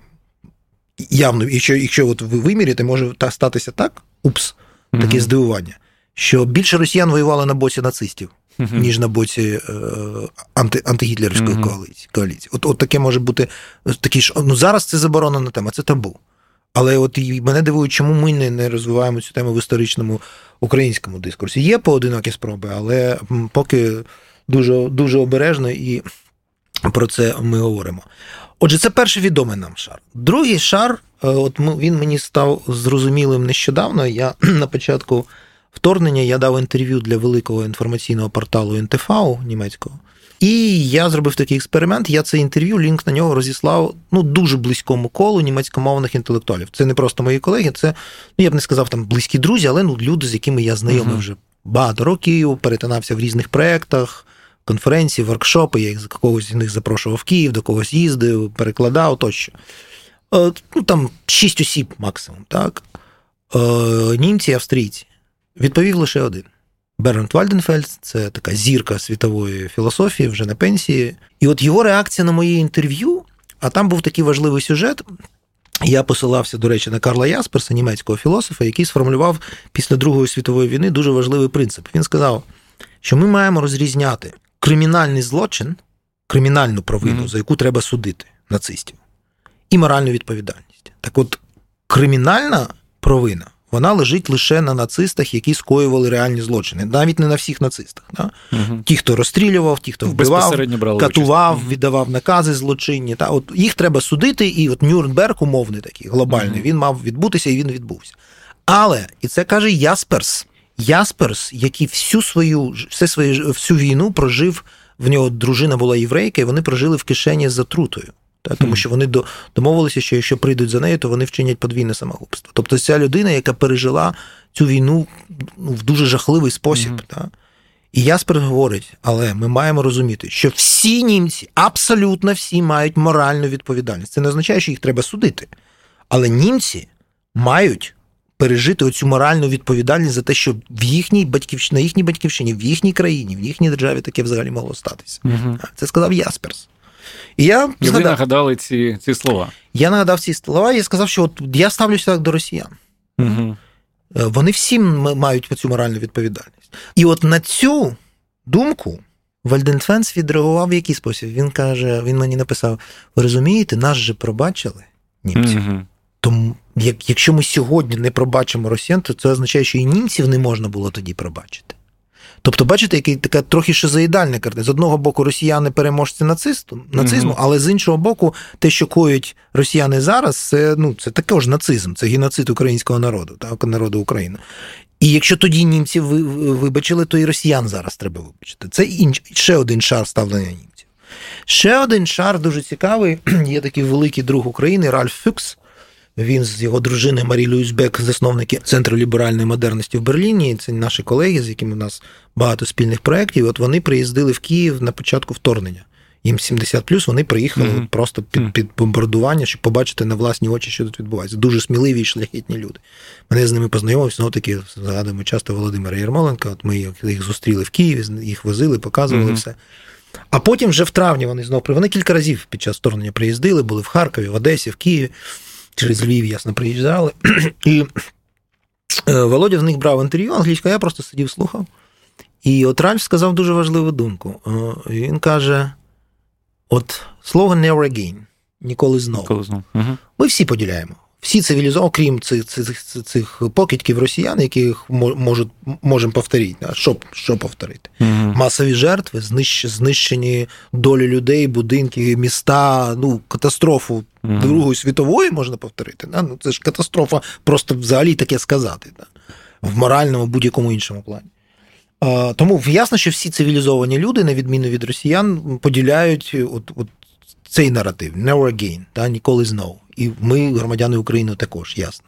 явно, якщо якщо от ви виміряєте, може статися так, упс, таке mm-hmm. здивування, що більше росіян воювали на боці нацистів. Ніж на боці е, анти, антигітлерівської коаліції. коаліції. От от таке може бути такі ж. Ну зараз це заборонена тема, це табу. Але от і мене дивує, чому ми не, не розвиваємо цю тему в історичному українському дискурсі. Є поодинокі спроби, але поки дуже дуже обережно і про це ми говоримо. Отже, це перший відомий нам шар. Другий шар, е, от він мені став зрозумілим нещодавно. Я на початку вторгнення я дав інтерв'ю для великого інформаційного порталу НТФ німецького. І я зробив такий експеримент. Я це інтерв'ю, лінк на нього розіслав ну дуже близькому колу німецькомовних інтелектуалів. Це не просто мої колеги, це ну я б не сказав там близькі друзі, але ну люди, з якими я знайомий uh-huh. вже багато років, перетинався в різних проєктах, конференції, воркшопи. Я їх з когось з них запрошував в Київ, до когось їздив, перекладав тощо. Е, ну там шість осіб максимум, так. Е, німці, австрійці. Відповів лише один. Бернт Вальденфельд, це така зірка світової філософії, вже на пенсії. І от його реакція на моє інтерв'ю, а там був такий важливий сюжет. Я посилався, до речі, на Карла Ясперса, німецького філософа, який сформулював після Другої світової війни дуже важливий принцип. Він сказав, що ми маємо розрізняти кримінальний злочин, кримінальну провину, mm-hmm. за яку треба судити нацистів, і моральну відповідальність. Так от, кримінальна провина вона лежить лише на нацистах, які скоювали реальні злочини, навіть не на всіх нацистах. Да? Угу. Ті, хто розстрілював, ті, хто вбивав, катував, участь. віддавав накази злочинні. Та от їх треба судити, і от Нюрнберг, умовний такий глобальний, угу. він мав відбутися і він відбувся. Але і це каже Ясперс. Ясперс, який всю свою все свою всю війну прожив. В нього дружина була єврейка, і вони прожили в кишені з затрутою. Та, Тому що вони домовилися, що якщо прийдуть за нею, то вони вчинять подвійне самогубство. Тобто ця людина, яка пережила цю війну ну, в дуже жахливий спосіб. Mm-hmm. Та. І Яспер говорить, але ми маємо розуміти, що всі німці, абсолютно всі, мають моральну відповідальність. Це не означає, що їх треба судити. Але німці мають пережити оцю моральну відповідальність за те, що в їхній батьківщині, на їхній батьківщині, в їхній країні, в їхній державі таке взагалі могло статися. Mm-hmm. Це сказав Ясперс. І я і ви нагадали ці ці слова. Я нагадав ці слова і сказав, що от я ставлюся так до росіян. Угу. Вони всі мають цю моральну відповідальність. І от на цю думку Вальденфенс відреагував в який спосіб. Він каже: він мені написав: ви розумієте, нас же пробачили німці. Угу. Тому як, якщо ми сьогодні не пробачимо росіян, то це означає, що і німців не можна було тоді пробачити. Тобто, бачите, який така трохи шизоїдальна картина. З одного боку, росіяни переможці нацисту, нацизму, mm-hmm. але з іншого боку, те, що коють росіяни зараз, це ну це також нацизм, це геноцид українського народу, так, народу України. І якщо тоді німці вибачили, то і росіян зараз треба вибачити. Це інш... ще один шар ставлення німців. Ще один шар дуже цікавий. Є такий великий друг України Ральф Фюкс. Він з його дружини Марі Люйсбек, засновники Центру ліберальної модерності в Берліні. Це наші колеги, з якими у нас багато спільних проєктів. От вони приїздили в Київ на початку вторгнення. Їм 70 плюс, вони приїхали mm-hmm. просто під під бомбардування, щоб побачити на власні очі, що тут відбувається. Дуже сміливі і шляхетні люди. Мене з ними познайомився, знову таки згадуємо часто Володимира Єрмоленка. От ми їх зустріли в Києві, їх возили, показували mm-hmm. все. А потім вже в травні вони знову Вони кілька разів під час вторгнення приїздили, були в Харкові, в Одесі, в Києві через Львів, ясно, приїжджали. І е, Володя в них брав інтерв'ю англійською, я просто сидів, слухав. І от Ральф сказав дуже важливу думку. Е, він каже: от слово never again, ніколи знову. Ніколи знову. Угу. Ми всі поділяємо. Всі цивілізовані, окрім цих цих, цих покидьків росіян, яких можуть, можемо повторити. Що що повторити? uh Масові жертви, знищ, знищені долі людей, будинки, міста, ну, катастрофу uh Другої світової можна повторити. Да? Ну, Це ж катастрофа, просто взагалі таке сказати. Да? В моральному, будь-якому іншому плані. Тому ясно, що всі цивілізовані люди, на відміну від росіян, поділяють от, от цей наратив never again, та ніколи знову. І ми, громадяни України, також ясно.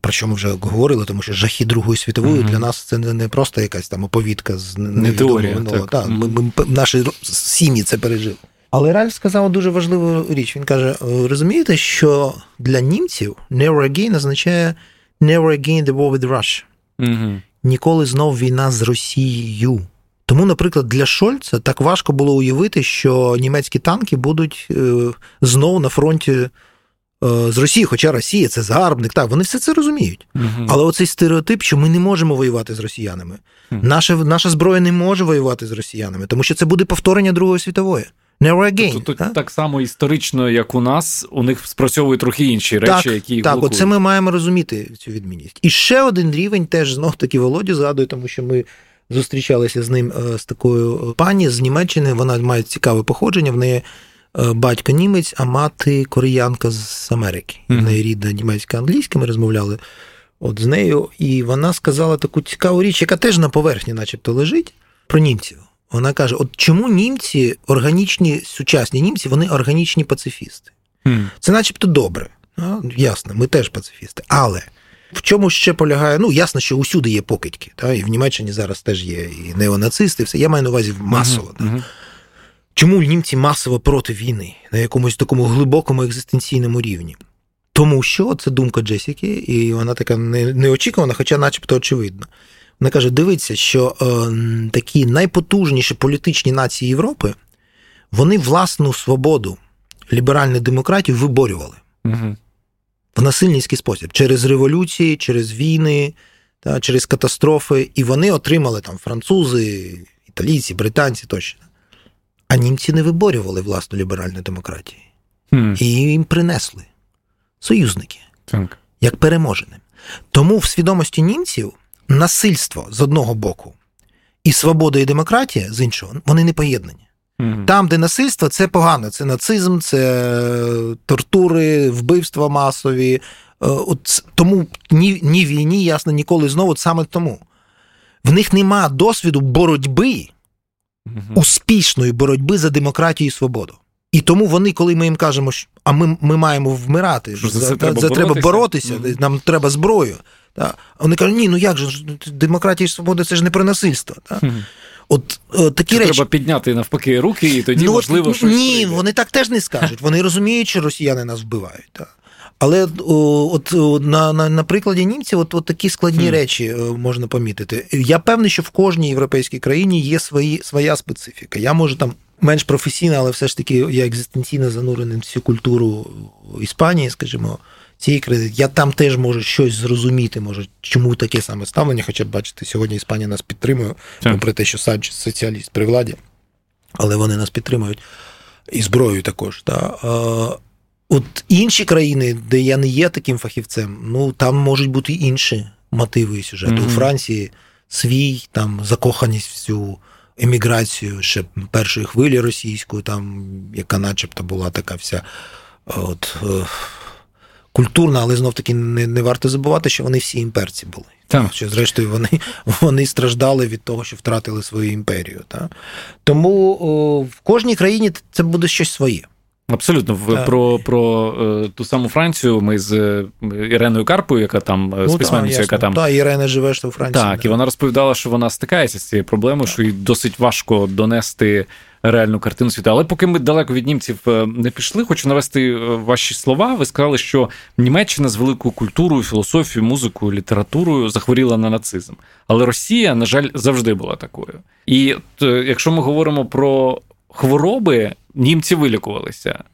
Про що ми вже говорили, тому що жахи Другої світової mm-hmm. для нас це не просто якась там оповідка з не теорія. минулого. Так. Так, ми, ми, Наші сім'ї це пережили. Але Ральф сказав дуже важливу річ. Він каже: розумієте, що для німців never again означає never again the war with Russia. Mm-hmm. Ніколи знов війна з Росією. Тому, наприклад, для Шольца так важко було уявити, що німецькі танки будуть е, знову на фронті е, з Росії, хоча Росія це загарбник. Так, вони все це розуміють. Угу. Але оцей стереотип, що ми не можемо воювати з росіянами. Угу. Наша, наша зброя не може воювати з росіянами, тому що це буде повторення Другої світової. Never again. Тут, так? так само історично, як у нас, у них спрацьовують трохи інші речі, так, які їх так, блокують. оце ми маємо розуміти цю відмінність. І ще один рівень теж знов таки Володі згадує, тому що ми зустрічалися з ним е, з такою пані з Німеччини. Вона має цікаве походження. В неї е, батько німець, а мати кореянка з Америки. В неї рідна німецька англійська. Ми розмовляли от з нею, і вона сказала таку цікаву річ, яка теж на поверхні, начебто, лежить про німців. Вона каже: от чому німці, органічні сучасні німці, вони органічні пацифісти? Mm. Це начебто добре. Ясно, ми теж пацифісти. Але в чому ще полягає? Ну, ясно, що усюди є покидьки, та? і в Німеччині зараз теж є і неонацисти, і все. Я маю на увазі масово. Uh-huh, uh-huh. Чому німці масово проти війни на якомусь такому глибокому екзистенційному рівні? Тому що це думка Джесіки, і вона така неочікувана, хоча, начебто, очевидна. Вона каже: дивіться, що е, такі найпотужніші політичні нації Європи вони власну свободу ліберальних демократів виборювали. Угу в насильницький спосіб через революції, через війни, та, через катастрофи. І вони отримали там французи, італійці, британці тощо. А німці не виборювали власну ліберальну демократію. Mm. І їм принесли союзники так. як переможеним. Тому в свідомості німців насильство з одного боку і свобода і демократія з іншого, вони не поєднані. Mm-hmm. Там, де насильство, це погано. Це нацизм, це тортури, вбивства масові. Е, от Тому ні ні війні, ясно, ніколи знову от саме тому. В них нема досвіду боротьби, mm-hmm. успішної боротьби за демократію і свободу. І тому вони, коли ми їм кажемо, що а ми ми маємо вмирати, що за, за, треба, за треба боротися, mm-hmm. нам треба зброю. Та? Вони кажуть, ні, ну як же демократія і свобода це ж не про насильство. Та? От е, такі Чи речі треба підняти навпаки руки, і тоді ну, можливо щось ні, прийде. вони так теж не скажуть. Вони розуміють, що росіяни нас вбивають. Так. Але о, от на на, на прикладі німців, от, от такі складні mm. речі е, можна помітити. Я певний, що в кожній європейській країні є свої, своя специфіка. Я можу там менш професійно, але все ж таки я екзистенційно занурений в цю культуру Іспанії, скажімо цієї країни. Я там теж можу щось зрозуміти, може, чому таке саме ставлення. Хоча бачите, сьогодні Іспанія нас підтримує, попри те, що Санчес соціаліст при владі, але вони нас підтримують і зброєю також. Да. От інші країни, де я не є таким фахівцем, ну там можуть бути інші мотиви і сюжети. Mm-hmm. У Франції свій там закоханість в цю еміграцію ще першої хвилі російської, там, яка начебто була така вся. от, е, культурна, але знов таки не не варто забувати, що вони всі імперці були. Так. Що, зрештою, вони вони страждали від того, що втратили свою імперію. Так? Тому о, в кожній країні це буде щось своє. Абсолютно, в про про е, ту саму Францію. Ми з е, Іреною Карпою, яка там е, ну, з письменницею, яка там Так, Ірена живеш у Франції. Так, да. і вона розповідала, що вона стикається з цією проблемою, так. що їй досить важко донести реальну картину світу. Але поки ми далеко від німців не пішли, хочу навести ваші слова. Ви сказали, що Німеччина з великою культурою, філософією, музикою, літературою захворіла на нацизм. Але Росія, на жаль, завжди була такою. І якщо ми говоримо про хвороби, німці вилікувалися.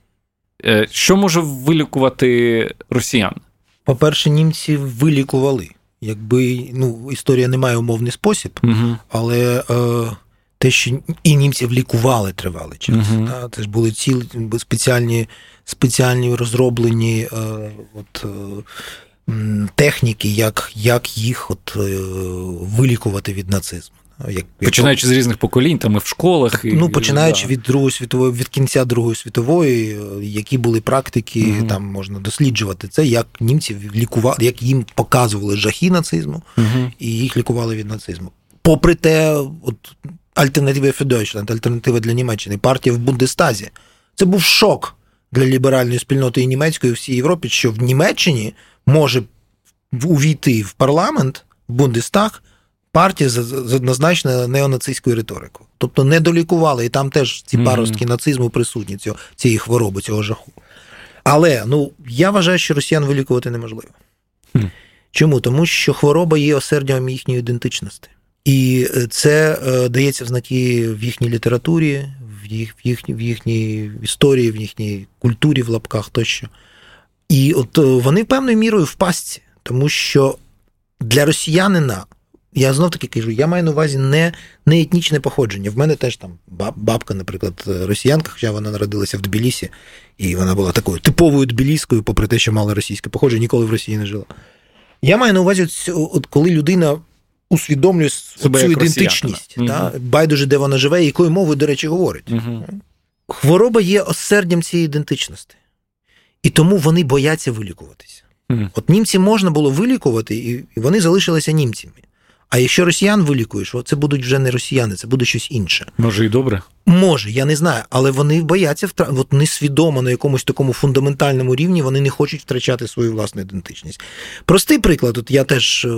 Що може вилікувати росіян? По-перше, німці вилікували. Якби ну, історія не має умовний спосіб, угу. але е, те, що і німців лікували тривалий час. Uh-huh. Да? Це ж були цілі спеціальні спеціальні розроблені е, от, е, техніки, як як їх от, е, вилікувати від нацизму. Як, Починаючи як... з різних поколінь, там і в школах. І... Ну, починаючи да. від Другої світової, від кінця Другої світової, які були практики, угу. там можна досліджувати це, як німців лікували, як їм показували жахи нацизму, угу. і їх лікували від нацизму. Попри те, от альтернатива Федойчланд, альтернатива для Німеччини, партія в Бундестазі. Це був шок для ліберальної спільноти і німецької і всій Європі, що в Німеччині може увійти в парламент, в Бундестаг, партія з однозначно неонацистською риторикою. Тобто не долікували, і там теж ці паростки mm-hmm. нацизму присутні, цього, цієї хвороби, цього жаху. Але ну, я вважаю, що росіян вилікувати неможливо. Mm. Чому? Тому що хвороба є осердям їхньої ідентичності. І е, це е, дається в знаки в їхній літературі, в їх, в, їхній, в їхній історії, в їхній культурі в лапках тощо. І от е, вони певною мірою в пастці, тому що для росіянина, я знов таки кажу, я маю на увазі не не етнічне походження. В мене теж там бабка, наприклад, росіянка, хоча вона народилася в Тбілісі, і вона була такою типовою тбіліською, попри те, що мала російське походження, ніколи в Росії не жила. Я маю на увазі, от коли людина усвідомлює Себе цю ідентичність. Та? Угу. Байдуже, де вона живе, і якою мовою, до речі, говорить. Угу. Хвороба є осердям цієї ідентичності. І тому вони бояться вилікуватися. Угу. От німці можна було вилікувати, і вони залишилися німцями. А якщо росіян вилікуєш, це будуть вже не росіяни, це буде щось інше. Може і добре? Може, я не знаю, але вони бояться втра... От несвідомо на якомусь такому фундаментальному рівні вони не хочуть втрачати свою власну ідентичність. Простий приклад, от я теж е,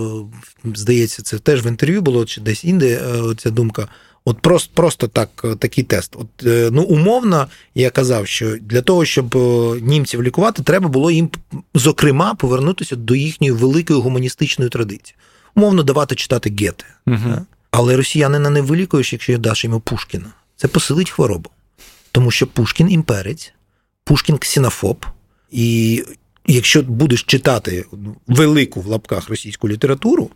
здається, це теж в інтерв'ю було чи десь інде е, ця думка. От просто просто так, е, такий тест. От, ну, умовно, я казав, що для того, щоб німців лікувати, треба було їм, зокрема, повернутися до їхньої великої гуманістичної традиції умовно давати читати гети. Угу. Але росіянина не вилікуєш, якщо даш йому Пушкіна. Це посилить хворобу. Тому що Пушкін імперець, Пушкін ксенофоб. І якщо будеш читати велику в лапках російську літературу,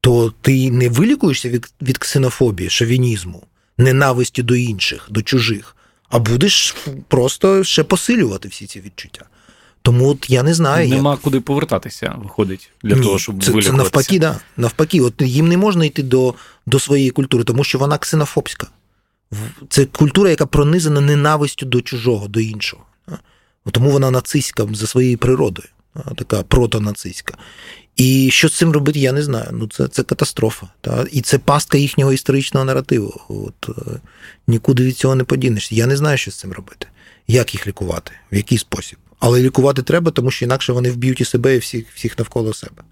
то ти не вилікуєшся від, від ксенофобії, шовінізму, ненависті до інших, до чужих, а будеш просто ще посилювати всі ці відчуття. Тому от я не знаю. Нема як... куди повертатися, виходить, для Ні, того, щоб це, це навпаки, да. Навпаки, от їм не можна йти до до своєї культури, тому що вона ксенофобська. Це культура, яка пронизана ненавистю до чужого, до іншого. Тому вона нацистська за своєю природою, така протонацистська. І що з цим робити, я не знаю. Ну, Це це катастрофа. Та? І це пастка їхнього історичного наративу. От, е, Нікуди від цього не подінешся. Я не знаю, що з цим робити. Як їх лікувати, в який спосіб. Але лікувати треба, тому що інакше вони вб'ють і себе, і всіх всіх навколо себе.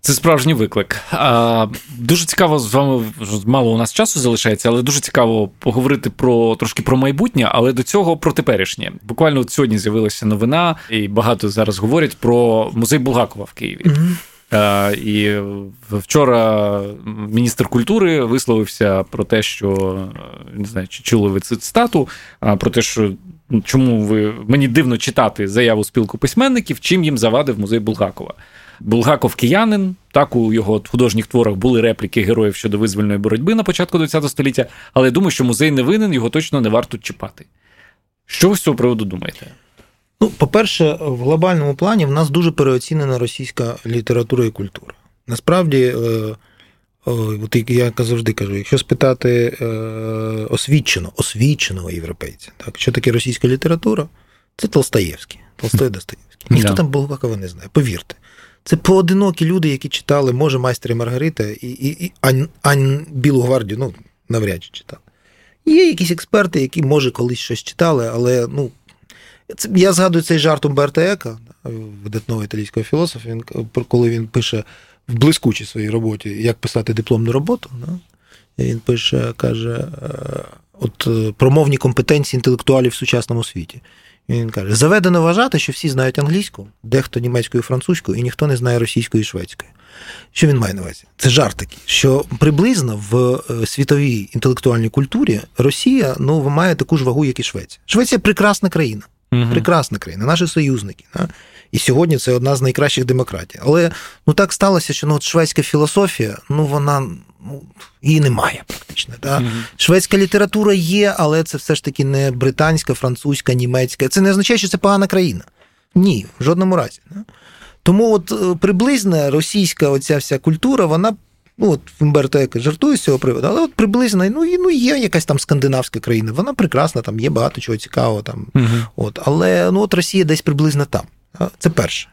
Це справжній виклик. А, Дуже цікаво з вами мало у нас часу залишається, але дуже цікаво поговорити про трошки про майбутнє, але до цього про теперішнє. Буквально от сьогодні з'явилася новина, і багато зараз говорять про музей Булгакова в Києві. Mm-hmm. І вчора міністр культури висловився про те, що не знаю, чи чули ви цитату, про те, що чому ви мені дивно читати заяву спілку письменників, чим їм завадив музей Булгакова. Булгаков киянин, так у його художніх творах були репліки героїв щодо визвольної боротьби на початку ХХ століття, але я думаю, що музей не винен, його точно не варто чіпати. Що ви з цього приводу думаєте? Ну, по-перше, в глобальному плані в нас дуже переоцінена російська література і культура. Насправді, е, от я завжди кажу, якщо спитати е, освічено, освіченого європейця, так, що таке російська література, це Толстаєвський, Толстой Достоєвський. Ніхто yeah. там Булгакова не знає, повірте. Це поодинокі люди, які читали, може, майстер і Маргарита і і, і Ань, Ань Білу гвардію, ну, навряд чи читали. Є якісь експерти, які, може, колись щось читали, але ну, я згадую цей жарт Умберто Ека, видатного італійського філософа, він, коли він пише в блискучій своїй роботі, як писати дипломну роботу. Да? Він пише, каже, е, от е, промовні компетенції інтелектуалів в сучасному світі. Він каже: заведено вважати, що всі знають англійську, дехто німецькою, французькою, і ніхто не знає російською і шведською. Що він має на увазі? Це жарт такий, що приблизно в е, світовій інтелектуальній культурі Росія ну, має таку ж вагу, як і Швеція. Швеція прекрасна країна. Угу. Прекрасна країна, наші союзники. Да? І сьогодні це одна з найкращих демократій. Але ну так сталося, що ну, от шведська філософія, ну вона ну, її немає практично. Да? Mm-hmm. Шведська література є, але це все ж таки не британська, французька, німецька. Це не означає, що це погана країна. Ні, в жодному разі. Да? Тому от е, приблизна російська оця вся культура, вона. Ну, от Умберто Еко жартує з цього приводу, але от приблизно ну, ну, є якась там скандинавська країна, вона прекрасна, там є багато чого цікавого. Там, uh от, Але ну, от Росія десь приблизно там. Це перше.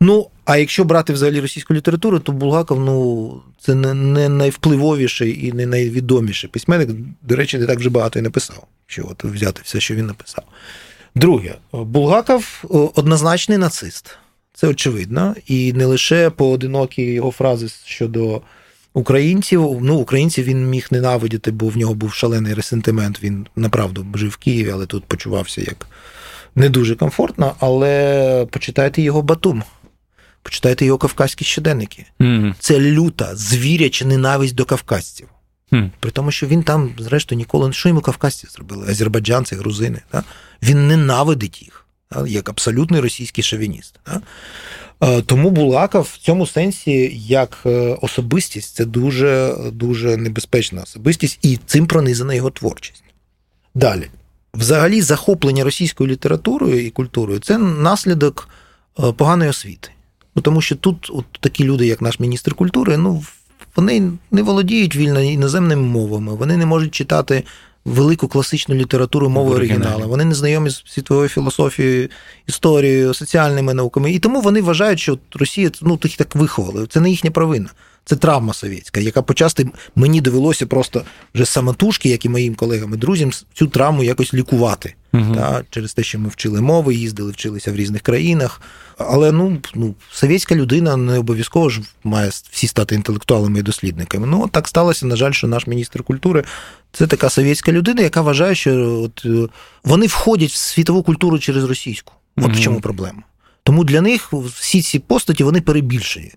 Ну, а якщо брати взагалі російську літературу, то Булгаков ну, це не не найвпливовіший і не найвідоміший письменник. До речі, не так вже багато і написав, якщо от взяти все, що він написав. Друге, Булгаков однозначний нацист. Це очевидно. І не лише поодинокі його фрази щодо українців. Ну, українців він міг ненавидіти, бо в нього був шалений ресентимент. Він направду жив в Києві, але тут почувався як не дуже комфортно. Але почитайте його Батум. Почитайте його кавказькі щоденники. Mm-hmm. Це люта, звіряча ненависть до кавказців. Mm. При тому, що він там, зрештою, ніколи що йому кавказці зробили, азербайджанці, грузини. Да? Він ненавидить їх, да? як абсолютний російський шовініст. Да? Е, тому Булаков в цьому сенсі, як е, особистість, це дуже дуже небезпечна особистість, і цим пронизана його творчість. Далі, взагалі, захоплення російською літературою і культурою це наслідок е, поганої освіти. Ну, Тому що тут от такі люди, як наш міністр культури, ну вони не володіють вільно іноземними мовами, вони не можуть читати велику класичну літературу мови оригіналу. Вони не знайомі з світовою філософією, історією, соціальними науками. І тому вони вважають, що Росія ну, їх так виховали. Це не їхня провина. Це травма совєтська, яка почасти мені довелося просто вже самотужки, як і моїм колегам і друзям, цю травму якось лікувати. Угу. Та, через те, що ми вчили мови, їздили, вчилися в різних країнах. Але ну, ну, совєтська людина не обов'язково ж має всі стати інтелектуалами і дослідниками. Ну, так сталося, на жаль, що наш міністр культури це така совєтська людина, яка вважає, що от, е, вони входять в світову культуру через російську. От угу. в чому проблема. Тому для них всі ці постаті вони перебільшені.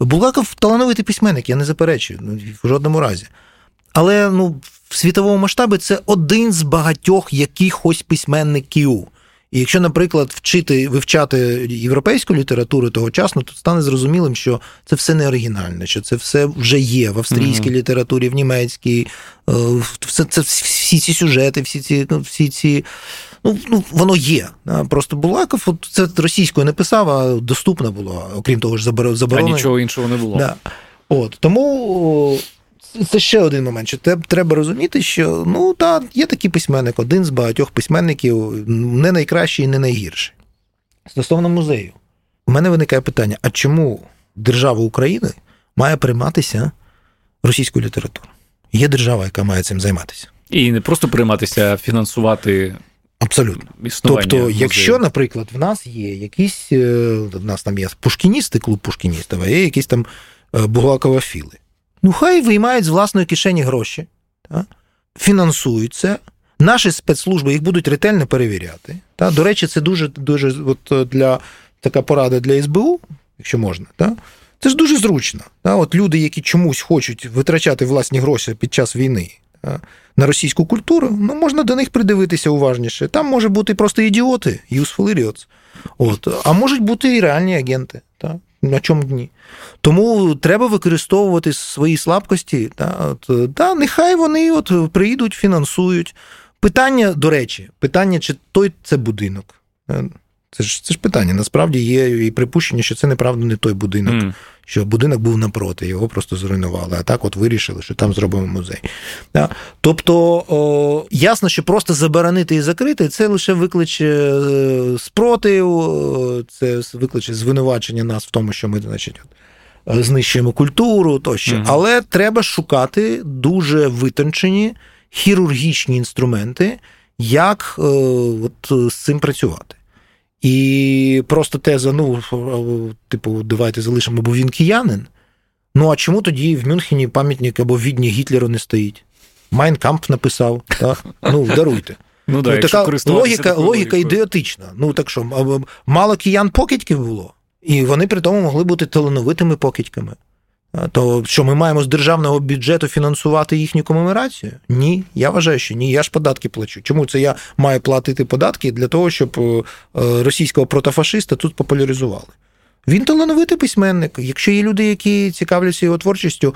Булгаков талановитий письменник, я не заперечую ну, в жодному разі. Але ну, в світовому масштабі це один з багатьох якихось письменників. І якщо, наприклад, вчити вивчати європейську літературу тогочасно, то стане зрозумілим, що це все не оригінальне, що це все вже є в австрійській mm-hmm. літературі, в німецькій, е, все це всі ці сюжети, всі ці ну, всі ці. Ну, ну, воно є. Просто Булаков от це російською не писав, а доступно було, окрім того ж, заборонено. А нічого іншого не було. Да. От, Тому це ще один момент, що треба розуміти, що ну так, є такий письменник, один з багатьох письменників, не найкращий і не найгірший. Стосовно музею, у мене виникає питання: а чому держава України має прийматися російською літературою? Є держава, яка має цим займатися. І не просто прийматися, а фінансувати. Абсолютно. Тобто, музею. якщо, наприклад, в нас є якісь, е, в нас там є пушкіністи, клуб пушкіністів, а є якісь там е, буглаковофіли. Ну, хай виймають з власної кишені гроші, та? фінансують це. Наші спецслужби їх будуть ретельно перевіряти. Та? До речі, це дуже дуже от е, для така порада для СБУ, якщо можна. Та? Це ж дуже зручно. Та? От Люди, які чомусь хочуть витрачати власні гроші під час війни? На російську культуру, ну можна до них придивитися уважніше. Там може бути просто ідіоти, useful idiots. От. А можуть бути і реальні агенти. Та? на чому дні. Тому треба використовувати свої слабкості. Та, от, та, Нехай вони от приїдуть, фінансують. Питання, до речі, питання, чи той це будинок. Е, це ж це ж питання. Насправді є і припущення, що це неправда не той будинок, mm. Що будинок був напроти, його просто зруйнували. А так от вирішили, що там зробимо музей. Да? Тобто о, ясно, що просто заборонити і закрити це лише викличе е, спротив, це викличе звинувачення нас в тому, що ми, значить, от, знищуємо культуру тощо. Mm. Але треба шукати дуже витончені хірургічні інструменти, як о, е, от, з цим працювати. І просто теза, ну, типу, давайте залишимо, бо він киянин. Ну, а чому тоді в Мюнхені пам'ятник або в Відні Гітлеру не стоїть? Майнкамп написав, так? Ну, даруйте. Ну, да, ну, така логіка логіка ідеотична. Ну, так що, мало киян покидьків було, і вони при тому могли бути талановитими покидьками. То що ми маємо з державного бюджету фінансувати їхню комеморацію? Ні, я вважаю, що ні. Я ж податки плачу. Чому це я маю платити податки для того, щоб е, російського протофашиста тут популяризували? Він талановитий письменник. Якщо є люди, які цікавляться його творчістю,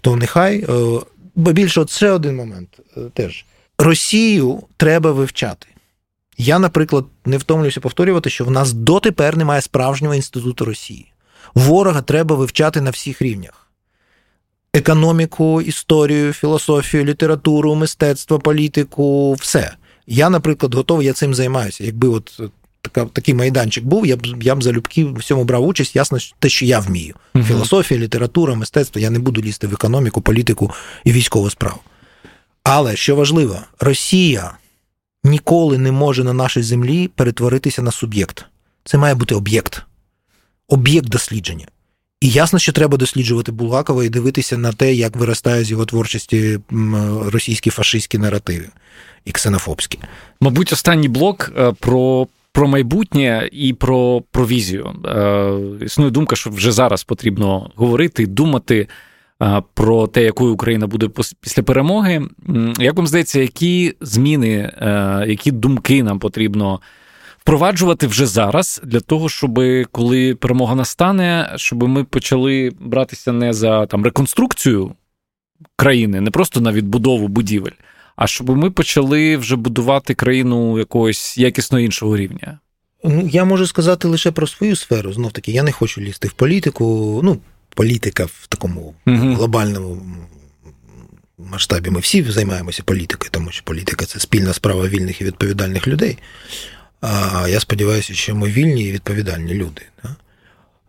то нехай. Е, бо більше, ще один момент е, теж. Росію треба вивчати. Я, наприклад, не втомлююся повторювати, що в нас дотепер немає справжнього інституту Росії. Ворога треба вивчати на всіх рівнях: економіку, історію, філософію, літературу, мистецтво, політику, все. Я, наприклад, готовий, я цим займаюся. Якби от така, такий майданчик був, я б я б залюбки в цьому брав участь, ясно, те, що я вмію. uh Філософія, література, мистецтво. Я не буду лізти в економіку, політику і військову справу. Але що важливо, Росія ніколи не може на нашій землі перетворитися на суб'єкт. Це має бути об'єкт, об'єкт дослідження. І ясно, що треба досліджувати Булгакова і дивитися на те, як виростає з його творчості російські фашистські наративи і ксенофобські. Мабуть, останній блок е, про про майбутнє і про про візію. Е, Існує думка, що вже зараз потрібно говорити, думати е, про те, якою Україна буде після перемоги. Як вам здається, які зміни, е, які думки нам потрібно впроваджувати вже зараз для того, щоб коли перемога настане, щоб ми почали братися не за там реконструкцію країни, не просто на відбудову будівель а щоб ми почали вже будувати країну якогось якісно іншого рівня? Ну, я можу сказати лише про свою сферу. Знов таки, я не хочу лізти в політику. Ну, політика в такому угу. глобальному масштабі. Ми всі займаємося політикою, тому що політика це спільна справа вільних і відповідальних людей. А я сподіваюся, що ми вільні і відповідальні люди. Да?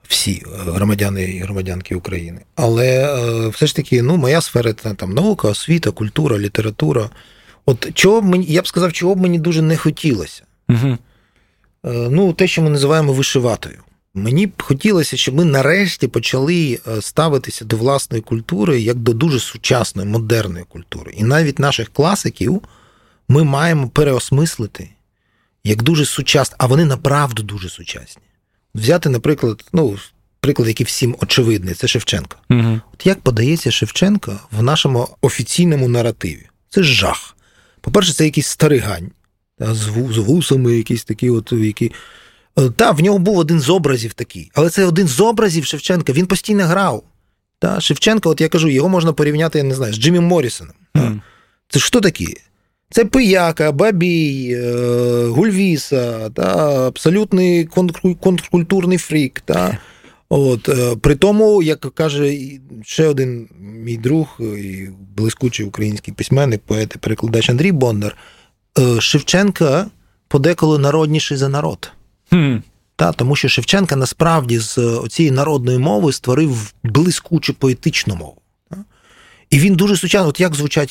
Всі громадяни і громадянки України. Але е, все ж таки, ну, моя сфера це там наука, освіта, культура, література. От чого б мені, я б сказав, чого б мені дуже не хотілося. Угу. Ну, те, що ми називаємо вишиватою. Мені б хотілося, щоб ми нарешті почали е, ставитися до власної культури як до дуже сучасної, модерної культури. І навіть наших класиків ми маємо переосмислити як дуже сучасні, а вони направду дуже сучасні. Взяти, наприклад, ну, приклад, який всім очевидний, це Шевченко. Угу. От як подається Шевченко в нашому офіційному наративі? Це жах. По-перше, це якийсь старий гань з вусами, якісь такі, от, які. Е, та, в нього був один з образів такий, але це один з образів Шевченка, він постійно грав. Та, Шевченко, от я кажу, його можна порівняти, я не знаю, з Джиммі Моррісоном. Mm. Це що такі? Це пияка, бабій, е, гульвіса, та, абсолютний контркультурний фрік. Та. От, е, При тому, як каже ще один мій друг і блискучий український письменник, поет і перекладач Андрій Бондар, е, Шевченка подеколи народніший за народ. Mm. Та, Тому що Шевченка насправді з цієї народної мови створив блискучу поетичну мову. І він дуже сучасний, от як звучать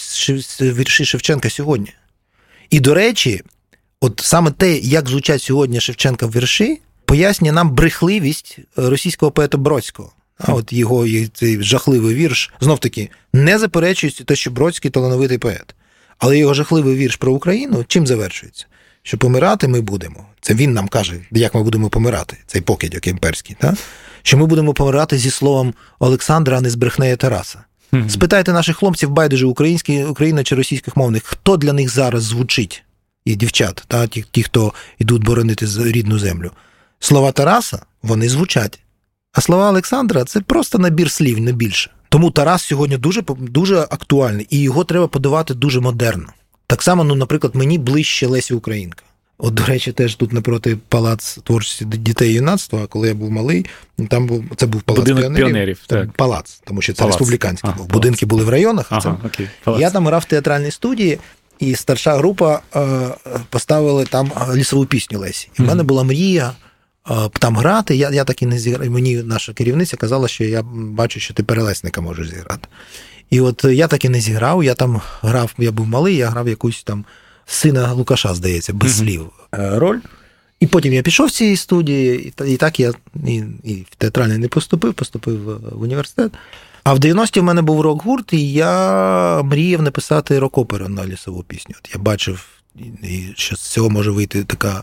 вірші Шевченка сьогодні. І, до речі, от саме те, як звучать сьогодні Шевченка вірші, пояснює нам брехливість російського поета Бродського. А от його цей жахливий вірш, знов таки, не заперечується те, що Бродський талановитий поет. Але його жахливий вірш про Україну чим завершується? Що помирати ми будемо. Це він нам каже, як ми будемо помирати, цей покидьок імперський. Так? Що ми будемо помирати зі словом Олександра, а не з брехнею Тараса. Спитайте наших хлопців, байдуже українські, Україна чи російських мовних, хто для них зараз звучить, і дівчат, та, ті, ті, хто йдуть боронити рідну землю. Слова Тараса вони звучать. А слова Олександра це просто набір слів, не більше. Тому Тарас сьогодні дуже дуже актуальний, і його треба подавати дуже модерно. Так само, ну, наприклад, мені ближче Лесі Українка. От, до речі, теж тут напроти палац творчості дітей і юнацтва, коли я був малий, там був це був палац Будинок піонерів. піонерів так. Палац, тому що це палац. республіканський ага, був. Будинки були в районах. А ага, це... окей, Я там грав в театральній студії, і старша група е, поставили там лісову пісню Лесі. І в мене була мрія. Е, там грати, я я так і не зіграв. Мені наша керівниця казала, що я бачу, що ти перелесника можеш зіграти. І от я так і не зіграв, я там грав, я був малий, я грав якусь там сина Лукаша, здається, без слів е, роль. І потім я пішов з цієї студії, і так я і, і в театральний не поступив, поступив в університет. А в 90-ті в мене був рок-гурт, і я мріяв написати рок-оперу на лісову пісню. От Я бачив, що з цього може вийти така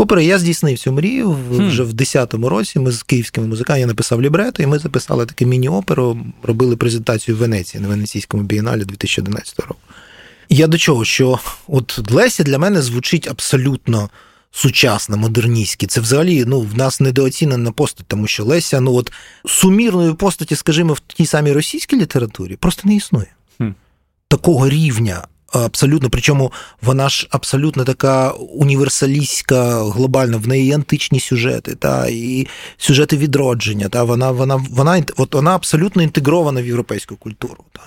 опера. Я здійснив цю мрію вже в 10-му році. Ми з київськими музикантами я написав лібрето, і ми записали таке міні-оперу, робили презентацію в Венеції на Венеційському бієналі 2011 року. Я до чого? Що от Леся для мене звучить абсолютно сучасна, модерністські, це взагалі ну, в нас недооцінена постать, тому що Леся, ну от сумірної постаті, скажімо, в тій самій російській літературі просто не існує. Хм. Такого рівня. Абсолютно, причому вона ж абсолютно така універсалістська, глобальна, в неї і античні сюжети, та і сюжети відродження. Та вона вона, вона, от вона абсолютно інтегрована в європейську культуру. Та.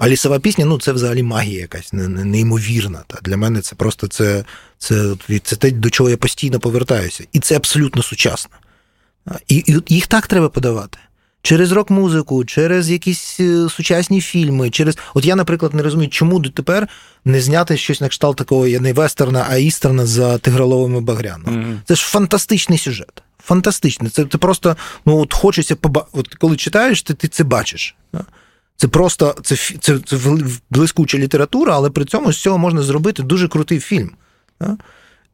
А лісова пісня ну це взагалі магія якась неймовірна. Та. Для мене це просто це, це, це те, до чого я постійно повертаюся. І це абсолютно сучасно. І, і їх так треба подавати. Через рок-музику, через якісь е, сучасні фільми, через. От я, наприклад, не розумію, чому дотепер не зняти щось на кшталт такого я не вестерна, а істерна за тигроловими багрянами. Mm-hmm. Це ж фантастичний сюжет. Фантастичний. Це ти просто ну от хочеться поба... От коли читаєш, ти, ти це бачиш. Це просто це, це, це блискуча література, але при цьому з цього можна зробити дуже крутий фільм.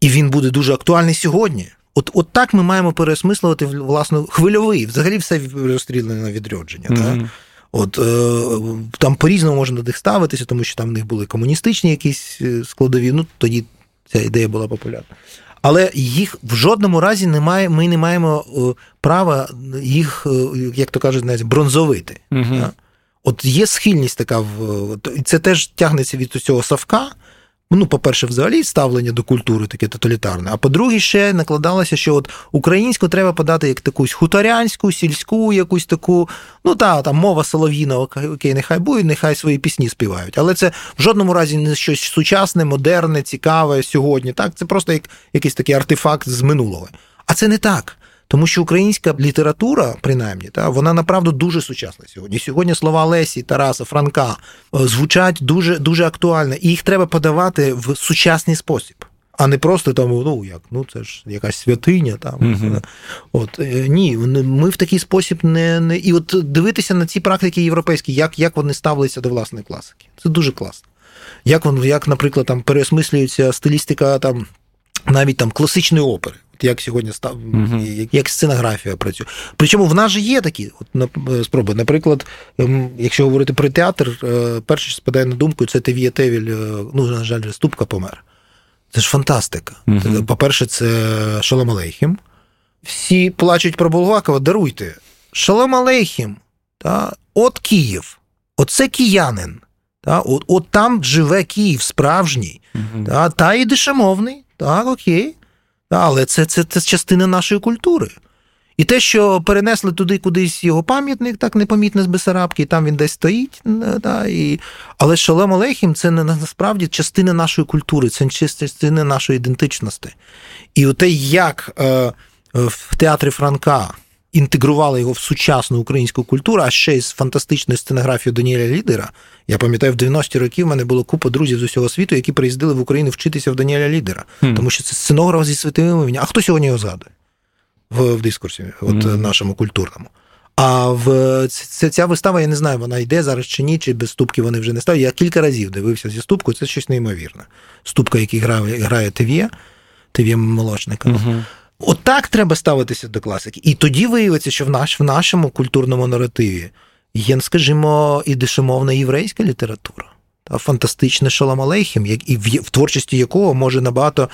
І він буде дуже актуальний сьогодні. От от так ми маємо переосмислювати власне хвильовий, взагалі все розстріляне на відродження. Mm-hmm. Так? От е, Там по-різному можна до них ставитися, тому що там в них були комуністичні якісь е, складові. Ну, тоді ця ідея була популярна. Але їх в жодному разі немає, ми не маємо е, права їх, як то кажуть, бронзовити. Mm-hmm. От є схильність така, в це теж тягнеться від цього Савка. Ну, по-перше, взагалі ставлення до культури таке тоталітарне. А по-друге, ще накладалося, що от українську треба подати як якусь хуторянську, сільську, якусь таку, ну та там мова солов'їна, окей, нехай буде, нехай свої пісні співають. Але це в жодному разі не щось сучасне, модерне, цікаве сьогодні. Так, це просто як якийсь такий артефакт з минулого. А це не так. Тому що українська література, принаймні, та вона направду дуже сучасна сьогодні. Сьогодні слова Лесі, Тараса, Франка е, звучать дуже дуже актуально, і їх треба подавати в сучасний спосіб. А не просто там, ну як, ну це ж якась святиня там. Uh-huh. От е, ні, ми в такий спосіб не не. І от дивитися на ці практики європейські, як як вони ставилися до власної класики. Це дуже класно. Як, як, наприклад, там переосмислюється стилістика там навіть там класичної опери як сьогодні став, uh-huh. як сценографія працює. Причому в нас же є такі от, е, спроби. Наприклад, ем, якщо говорити про театр, е, перше, що спадає на думку, це Тевія Тевіль, е, ну, на жаль, Ступка помер. Це ж фантастика. Uh-huh. По-перше, це Шалом Алейхім. Всі плачуть про Булгакова, даруйте. Шалом Алейхім, та, от Київ, оце киянин. Та, От от там живе Київ справжній, uh-huh. та, та і дешемовний, так, окей. Але це, це, це частина нашої культури. І те, що перенесли туди кудись його пам'ятник, так непомітно з Бесарабки, і там він десь стоїть. Да, і... Але Шалем Олехім це не насправді частина нашої культури, це частина нашої ідентичності. І те, як е, в театрі Франка інтегрували його в сучасну українську культуру, а ще й з фантастичною сценографією Даніеля Лідера. Я пам'ятаю, в 90-ті роки в мене було купа друзів з усього світу, які приїздили в Україну вчитися в Даніеля Лідера, mm. тому що це сценограф зі святими імені. А хто сьогодні його згадує в, в дискурсі, от mm. нашому культурному? А в ця, ця вистава, я не знаю, вона йде зараз чи ні, чи без ступки вони вже не ставлять. Я кілька разів дивився зі ступкою, це щось неймовірне. Ступка, який грає грає Тев'є, Тев'є молочника. Uh-huh. Отак треба ставитися до класики. І тоді виявиться, що в наш, в нашому культурному наративі є, скажімо, і дешемовна єврейська література, та фантастичне Шалам Алейхім, і в, в творчості якого може набагато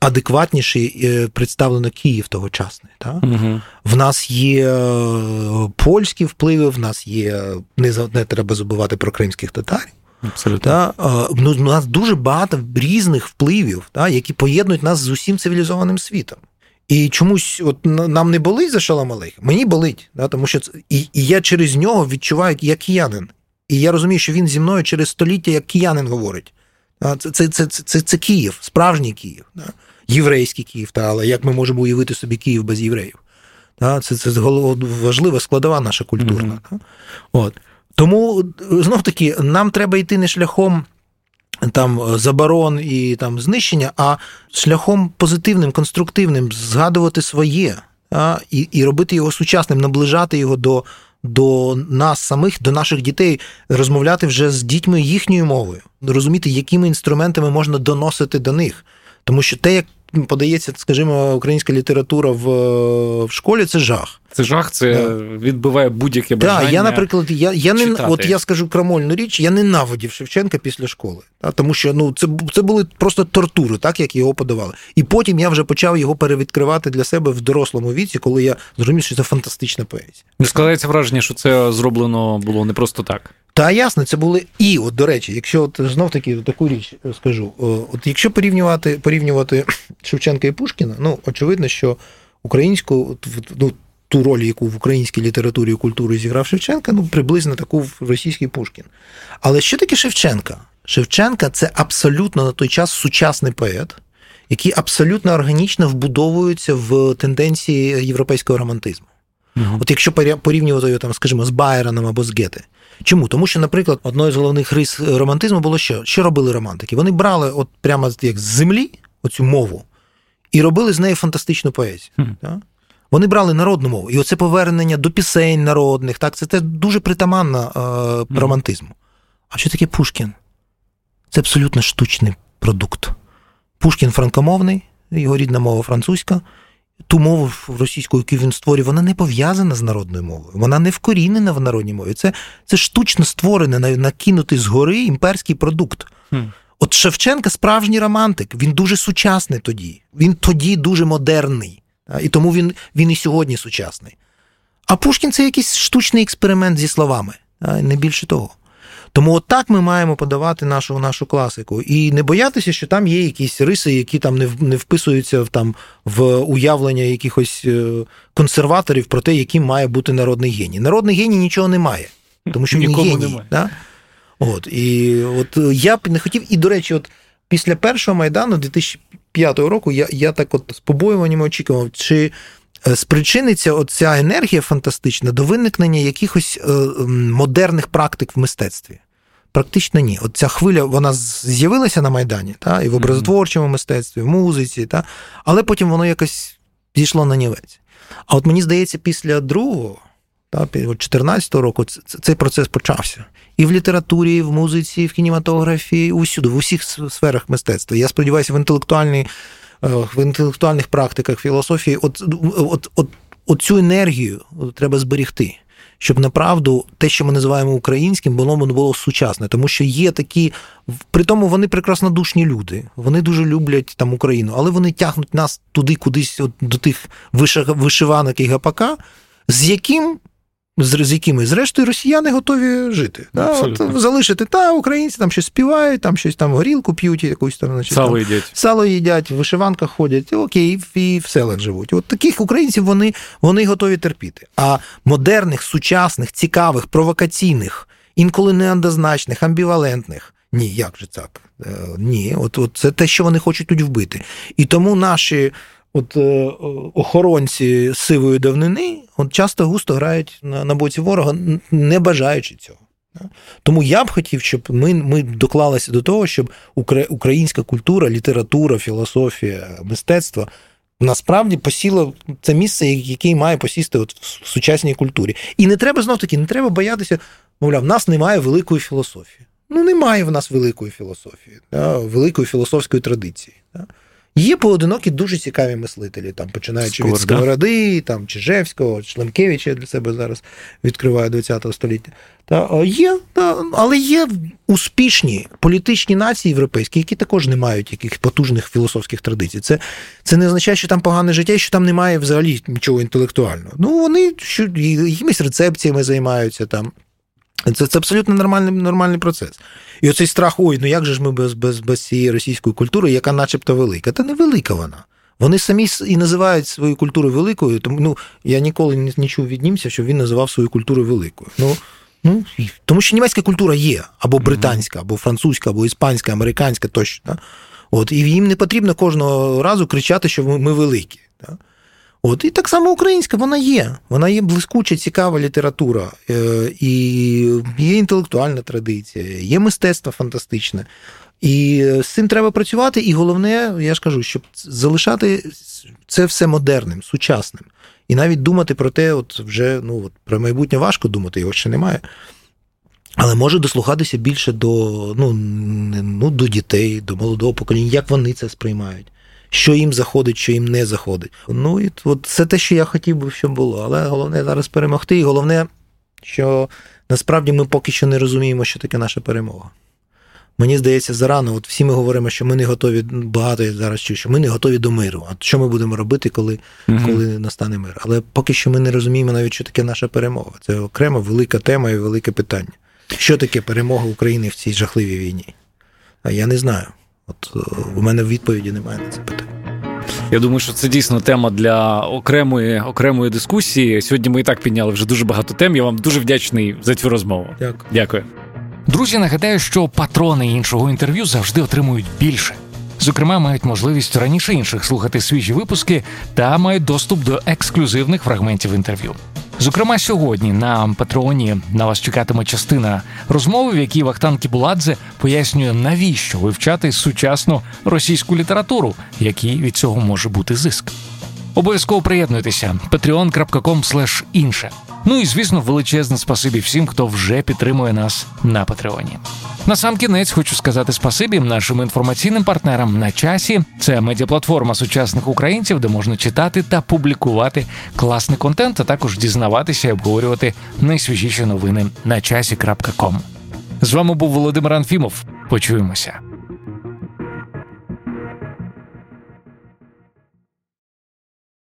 адекватніше представлено Київ тогочасний. Та? Угу. В нас є е, польські впливи, в нас є не не треба забувати про кримських татарів. Абсолютно. Та, ну, У нас дуже багато різних впливів, та, які поєднують нас з усім цивілізованим світом. І чомусь от нам не болить за Шалам Алейх, мені болить, да, тому що це, і, і я через нього відчуваю як киянин. І я розумію, що він зі мною через століття як киянин говорить. Це це, це, це, це Київ, справжній Київ, да? єврейський Київ, та, але як ми можемо уявити собі Київ без євреїв? Да? Це це важлива складова наша культурна. Mm-hmm. От. Тому знов таки нам треба йти не шляхом там е, заборон і там знищення, а шляхом позитивним, конструктивним згадувати своє а, і і робити його сучасним, наближати його до до нас самих, до наших дітей, розмовляти вже з дітьми їхньою мовою, розуміти, якими інструментами можна доносити до них. Тому що те, як подається, скажімо, українська література в, в школі, це жах. Це жах, це да. відбиває будь-яке бажання. Так, я, наприклад, я я не от я скажу крамольну річ, я ненавидів Шевченка після школи. Так, тому що ну, це це були просто тортури, так як його подавали. І потім я вже почав його перевідкривати для себе в дорослому віці, коли я зрозумів, що це фантастична поезія. Не складається враження, що це зроблено було не просто так. Та ясно, це були і, от, до речі, якщо от знов таки таку річ скажу, от якщо порівнювати порівнювати Шевченка і Пушкіна, ну очевидно, що українську ну, ту роль, яку в українській літературі і культурі зіграв Шевченка, ну приблизно таку в російський Пушкін. Але що таке Шевченка? Шевченка це абсолютно на той час сучасний поет, який абсолютно органічно вбудовується в тенденції європейського романтизму. Угу. От якщо порівнювати його там, скажімо, з Байроном або з Гете. Чому? Тому що, наприклад, одною з головних рис романтизму було що? Що робили романтики? Вони брали от прямо як з землі оцю мову і робили з неї фантастичну поезію. Mm. Вони брали народну мову. І оце повернення до пісень народних, так, це, це дуже притаманно е, mm. романтизму. А що таке Пушкін? Це абсолютно штучний продукт. Пушкін франкомовний, його рідна мова французька ту мову російську, яку він створює, вона не пов'язана з народною мовою, вона не вкорінена в народній мові. Це це штучно створений, накинутий згори імперський продукт. Mm. От Шевченка справжній романтик, він дуже сучасний тоді, він тоді дуже модерний. І тому він він і сьогодні сучасний. А Пушкін це якийсь штучний експеримент зі словами, не більше того. Тому отак ми маємо подавати нашу нашу класику і не боятися, що там є якісь риси, які там не не вписуються в там в уявлення якихось е, консерваторів про те, яким має бути народний геній. Народний геній нічого не має, тому що він геній. Немає. Да? От і от я б не хотів, і до речі, от після першого майдану 2005 року я я так от з побоюваннями очікував, чи е, спричиниться оця енергія фантастична до виникнення якихось е, модерних практик в мистецтві. Практично ні. От ця хвиля вона з'явилася на Майдані, та, і в образотворчому мистецтві, в музиці, та, але потім воно якось зійшло на нівець. А от мені здається, після другого, та, 14-го року, цей процес почався. І в літературі, і в музиці, і в кінематографії, усюди, в усіх сферах мистецтва. Я сподіваюся, в інтелектуальній, е, в інтелектуальних практиках філософії, от, от, от, от цю енергію треба зберігти щоб направду те, що ми називаємо українським, воно було сучасне, тому що є такі, при тому вони прекраснодушні люди. Вони дуже люблять там Україну, але вони тягнуть нас туди, кудись от, до тих вишиванок і гапака, з яким з, з якими, зрештою, росіяни готові жити. Да? От, залишити, та українці там щось співають, там щось там горілку п'ють, якусь там значить, сало там, їдять, сало їдять, в вишиванках ходять, окей, і в селах живуть. От таких українців вони, вони готові терпіти. А модерних, сучасних, цікавих, провокаційних, інколи неоднозначних, амбівалентних. Ні, як же так? Е, ні, от, от це те, що вони хочуть тут вбити. І тому наші от е, охоронці сивої давнини от часто густо грають на, на боці ворога, не бажаючи цього. Тому я б хотів, щоб ми ми доклалися до того, щоб українська культура, література, філософія, мистецтво насправді посіло це місце, яке має посісти от в сучасній культурі. І не треба знов таки, не треба боятися, мовляв, в нас немає великої філософії. Ну, немає в нас великої філософії, великої філософської традиції. Є поодинокі дуже цікаві мислителі, там, починаючи Скоро, від Сковороди, там, Чижевського, Шлемкевича для себе зараз відкриває ХХ століття. Та, Є, та, але є успішні політичні нації європейські, які також не мають якихось потужних філософських традицій. Це це не означає, що там погане життя і що там немає взагалі нічого інтелектуального. Ну, вони що, якимись рецепціями займаються там. Це це абсолютно нормальний нормальний процес. І оцей страх, ой, ну як же ж ми без без, без цієї російської культури, яка начебто велика? Та не велика вона. Вони самі і називають свою культуру великою, тому ну, я ніколи не, не чув від німця, що він називав свою культуру великою. Ну, ну, Тому що німецька культура є, або британська, або французька, або іспанська, американська тощо. Да? От, І їм не потрібно кожного разу кричати, що ми, ми великі. Да? От, І так само українська, вона є. Вона є блискуча, цікава література, е, і є інтелектуальна традиція, є мистецтво фантастичне. І з цим треба працювати. І головне, я ж кажу, щоб залишати це все модерним, сучасним. І навіть думати про те, от вже ну, от про майбутнє важко думати, його ще немає. Але може дослухатися більше до ну, ну, до дітей, до молодого покоління, як вони це сприймають що їм заходить, що їм не заходить. Ну і от це те, що я хотів би, щоб було. Але головне зараз перемогти. І головне, що насправді ми поки що не розуміємо, що таке наша перемога. Мені здається, зарано. От всі ми говоримо, що ми не готові. Багато я зараз чую, що ми не готові до миру. А що ми будемо робити, коли угу. коли настане мир? Але поки що ми не розуміємо навіть, що таке наша перемога. Це окрема велика тема і велике питання. Що таке перемога України в цій жахливій війні? А я не знаю. От е, у мене відповіді немає на це питання. Я думаю, що це дійсно тема для окремої окремої дискусії. Сьогодні ми і так підняли вже дуже багато тем. Я вам дуже вдячний за цю розмову. Дякую. Дякую. Друзі, нагадаю, що патрони іншого інтерв'ю завжди отримують більше. Зокрема, мають можливість раніше інших слухати свіжі випуски та мають доступ до ексклюзивних фрагментів інтерв'ю. Зокрема, сьогодні на Патреоні на вас чекатиме частина розмови, в якій Вахтан Кібуладзе пояснює, навіщо вивчати сучасну російську літературу, який від цього може бути зиск. Обов'язково приєднуйтеся patreon.com інше. Ну і звісно, величезне спасибі всім, хто вже підтримує нас на Патреоні. На сам кінець хочу сказати спасибі нашим інформаційним партнерам на часі. Це медіаплатформа сучасних українців, де можна читати та публікувати класний контент, а також дізнаватися і обговорювати найсвіжіші новини на часі.ком. З вами був Володимир Анфімов. Почуємося.